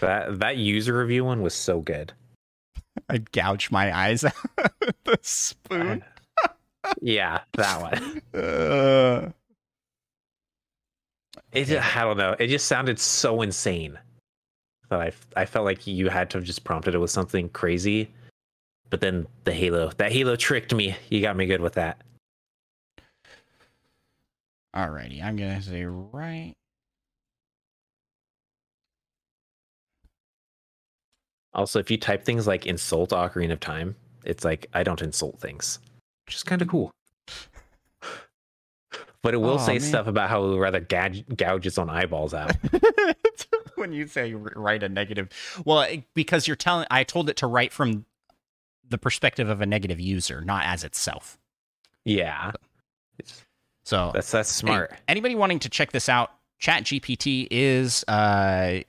Speaker 2: That that user review one was so good.
Speaker 1: I gouged my eyes out with the spoon.
Speaker 2: yeah, that one.
Speaker 1: Uh,
Speaker 2: It just, I don't know. It just sounded so insane that I I felt like you had to have just prompted it with something crazy. But then the Halo that Halo tricked me. You got me good with that.
Speaker 1: alrighty, I'm gonna say right.
Speaker 2: Also, if you type things like insult Ocarina of Time, it's like I don't insult things, which is kind of cool. But it will
Speaker 1: Aw,
Speaker 2: say
Speaker 1: man.
Speaker 2: stuff about how it would rather gouge, gouge its own eyeballs out.
Speaker 1: when you say write a negative, well, it- because you're telling, I told it to write from the perspective of a negative user, not as itself.
Speaker 2: yeah,
Speaker 1: So
Speaker 2: that's that's smart.
Speaker 1: Any- anybody wanting to check this out, ChatGPT is uh,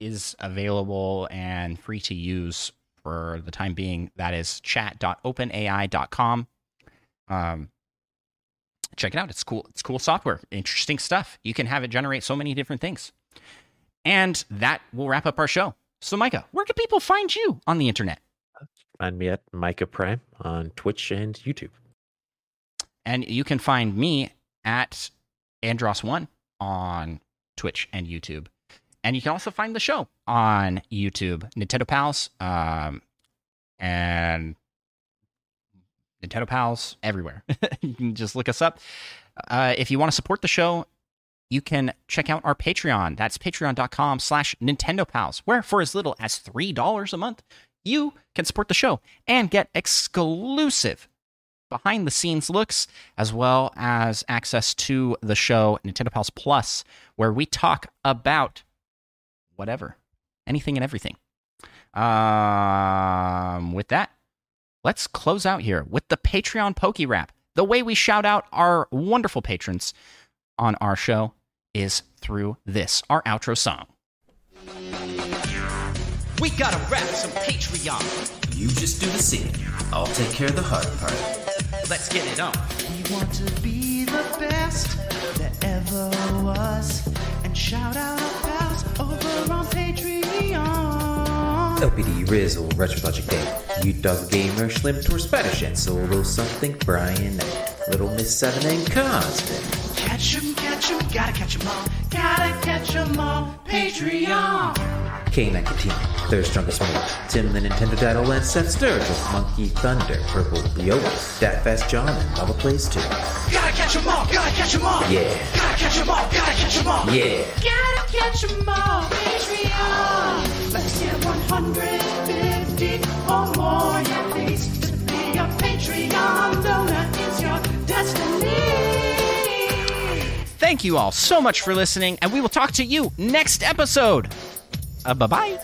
Speaker 1: is available and free to use for the time being. That is chat.openai.com. Um, check it out. It's cool. It's cool software. Interesting stuff. You can have it generate so many different things. And that will wrap up our show. So, Micah, where can people find you on the internet?
Speaker 2: Find me at Micah Prime on Twitch and YouTube.
Speaker 1: And you can find me at Andros1 on Twitch and YouTube. And you can also find the show on YouTube, Nintendo Pals, um, and Nintendo Pals everywhere. you can just look us up. Uh, if you want to support the show, you can check out our Patreon. That's patreon.com slash Nintendo Pals, where for as little as $3 a month, you can support the show and get exclusive behind the scenes looks, as well as access to the show Nintendo Pals Plus, where we talk about whatever, anything and everything. Um, with that, let's close out here with the Patreon Poke Rap. The way we shout out our wonderful patrons on our show is through this, our outro song.
Speaker 3: We gotta rap some Patreon.
Speaker 4: You just do the singing. I'll take care of the hard part.
Speaker 3: Let's get it on.
Speaker 5: We want to be the best that ever was. And shout out our pals over on Patreon.
Speaker 4: LPD, Rizzle, Retrologic Day, You Dog Gamer, Schlim, Tor, Spanish, and Solo Something, Brian, Little Miss Seven, and Cosmic.
Speaker 5: Catch 'em, catch 'em, gotta catch 'em all. Gotta catch 'em all. Patreon.
Speaker 2: K-Man Katina, Third Strongest One, Tim the Nintendo Title and Seth Sturgill, Monkey Thunder, Purple Yoda, Dat Fast John, and Lava Plays 2.
Speaker 1: Gotta catch 'em all, gotta catch 'em all.
Speaker 2: Yeah,
Speaker 1: Gotta catch 'em all, gotta catch 'em all.
Speaker 2: yeah.
Speaker 1: Gotta catch 'em all, Patreon. Let's get 150 or more. To be a Patreon donor is your destiny.
Speaker 6: Thank you all so much for listening, and we will talk to you next episode. Uh, bye bye.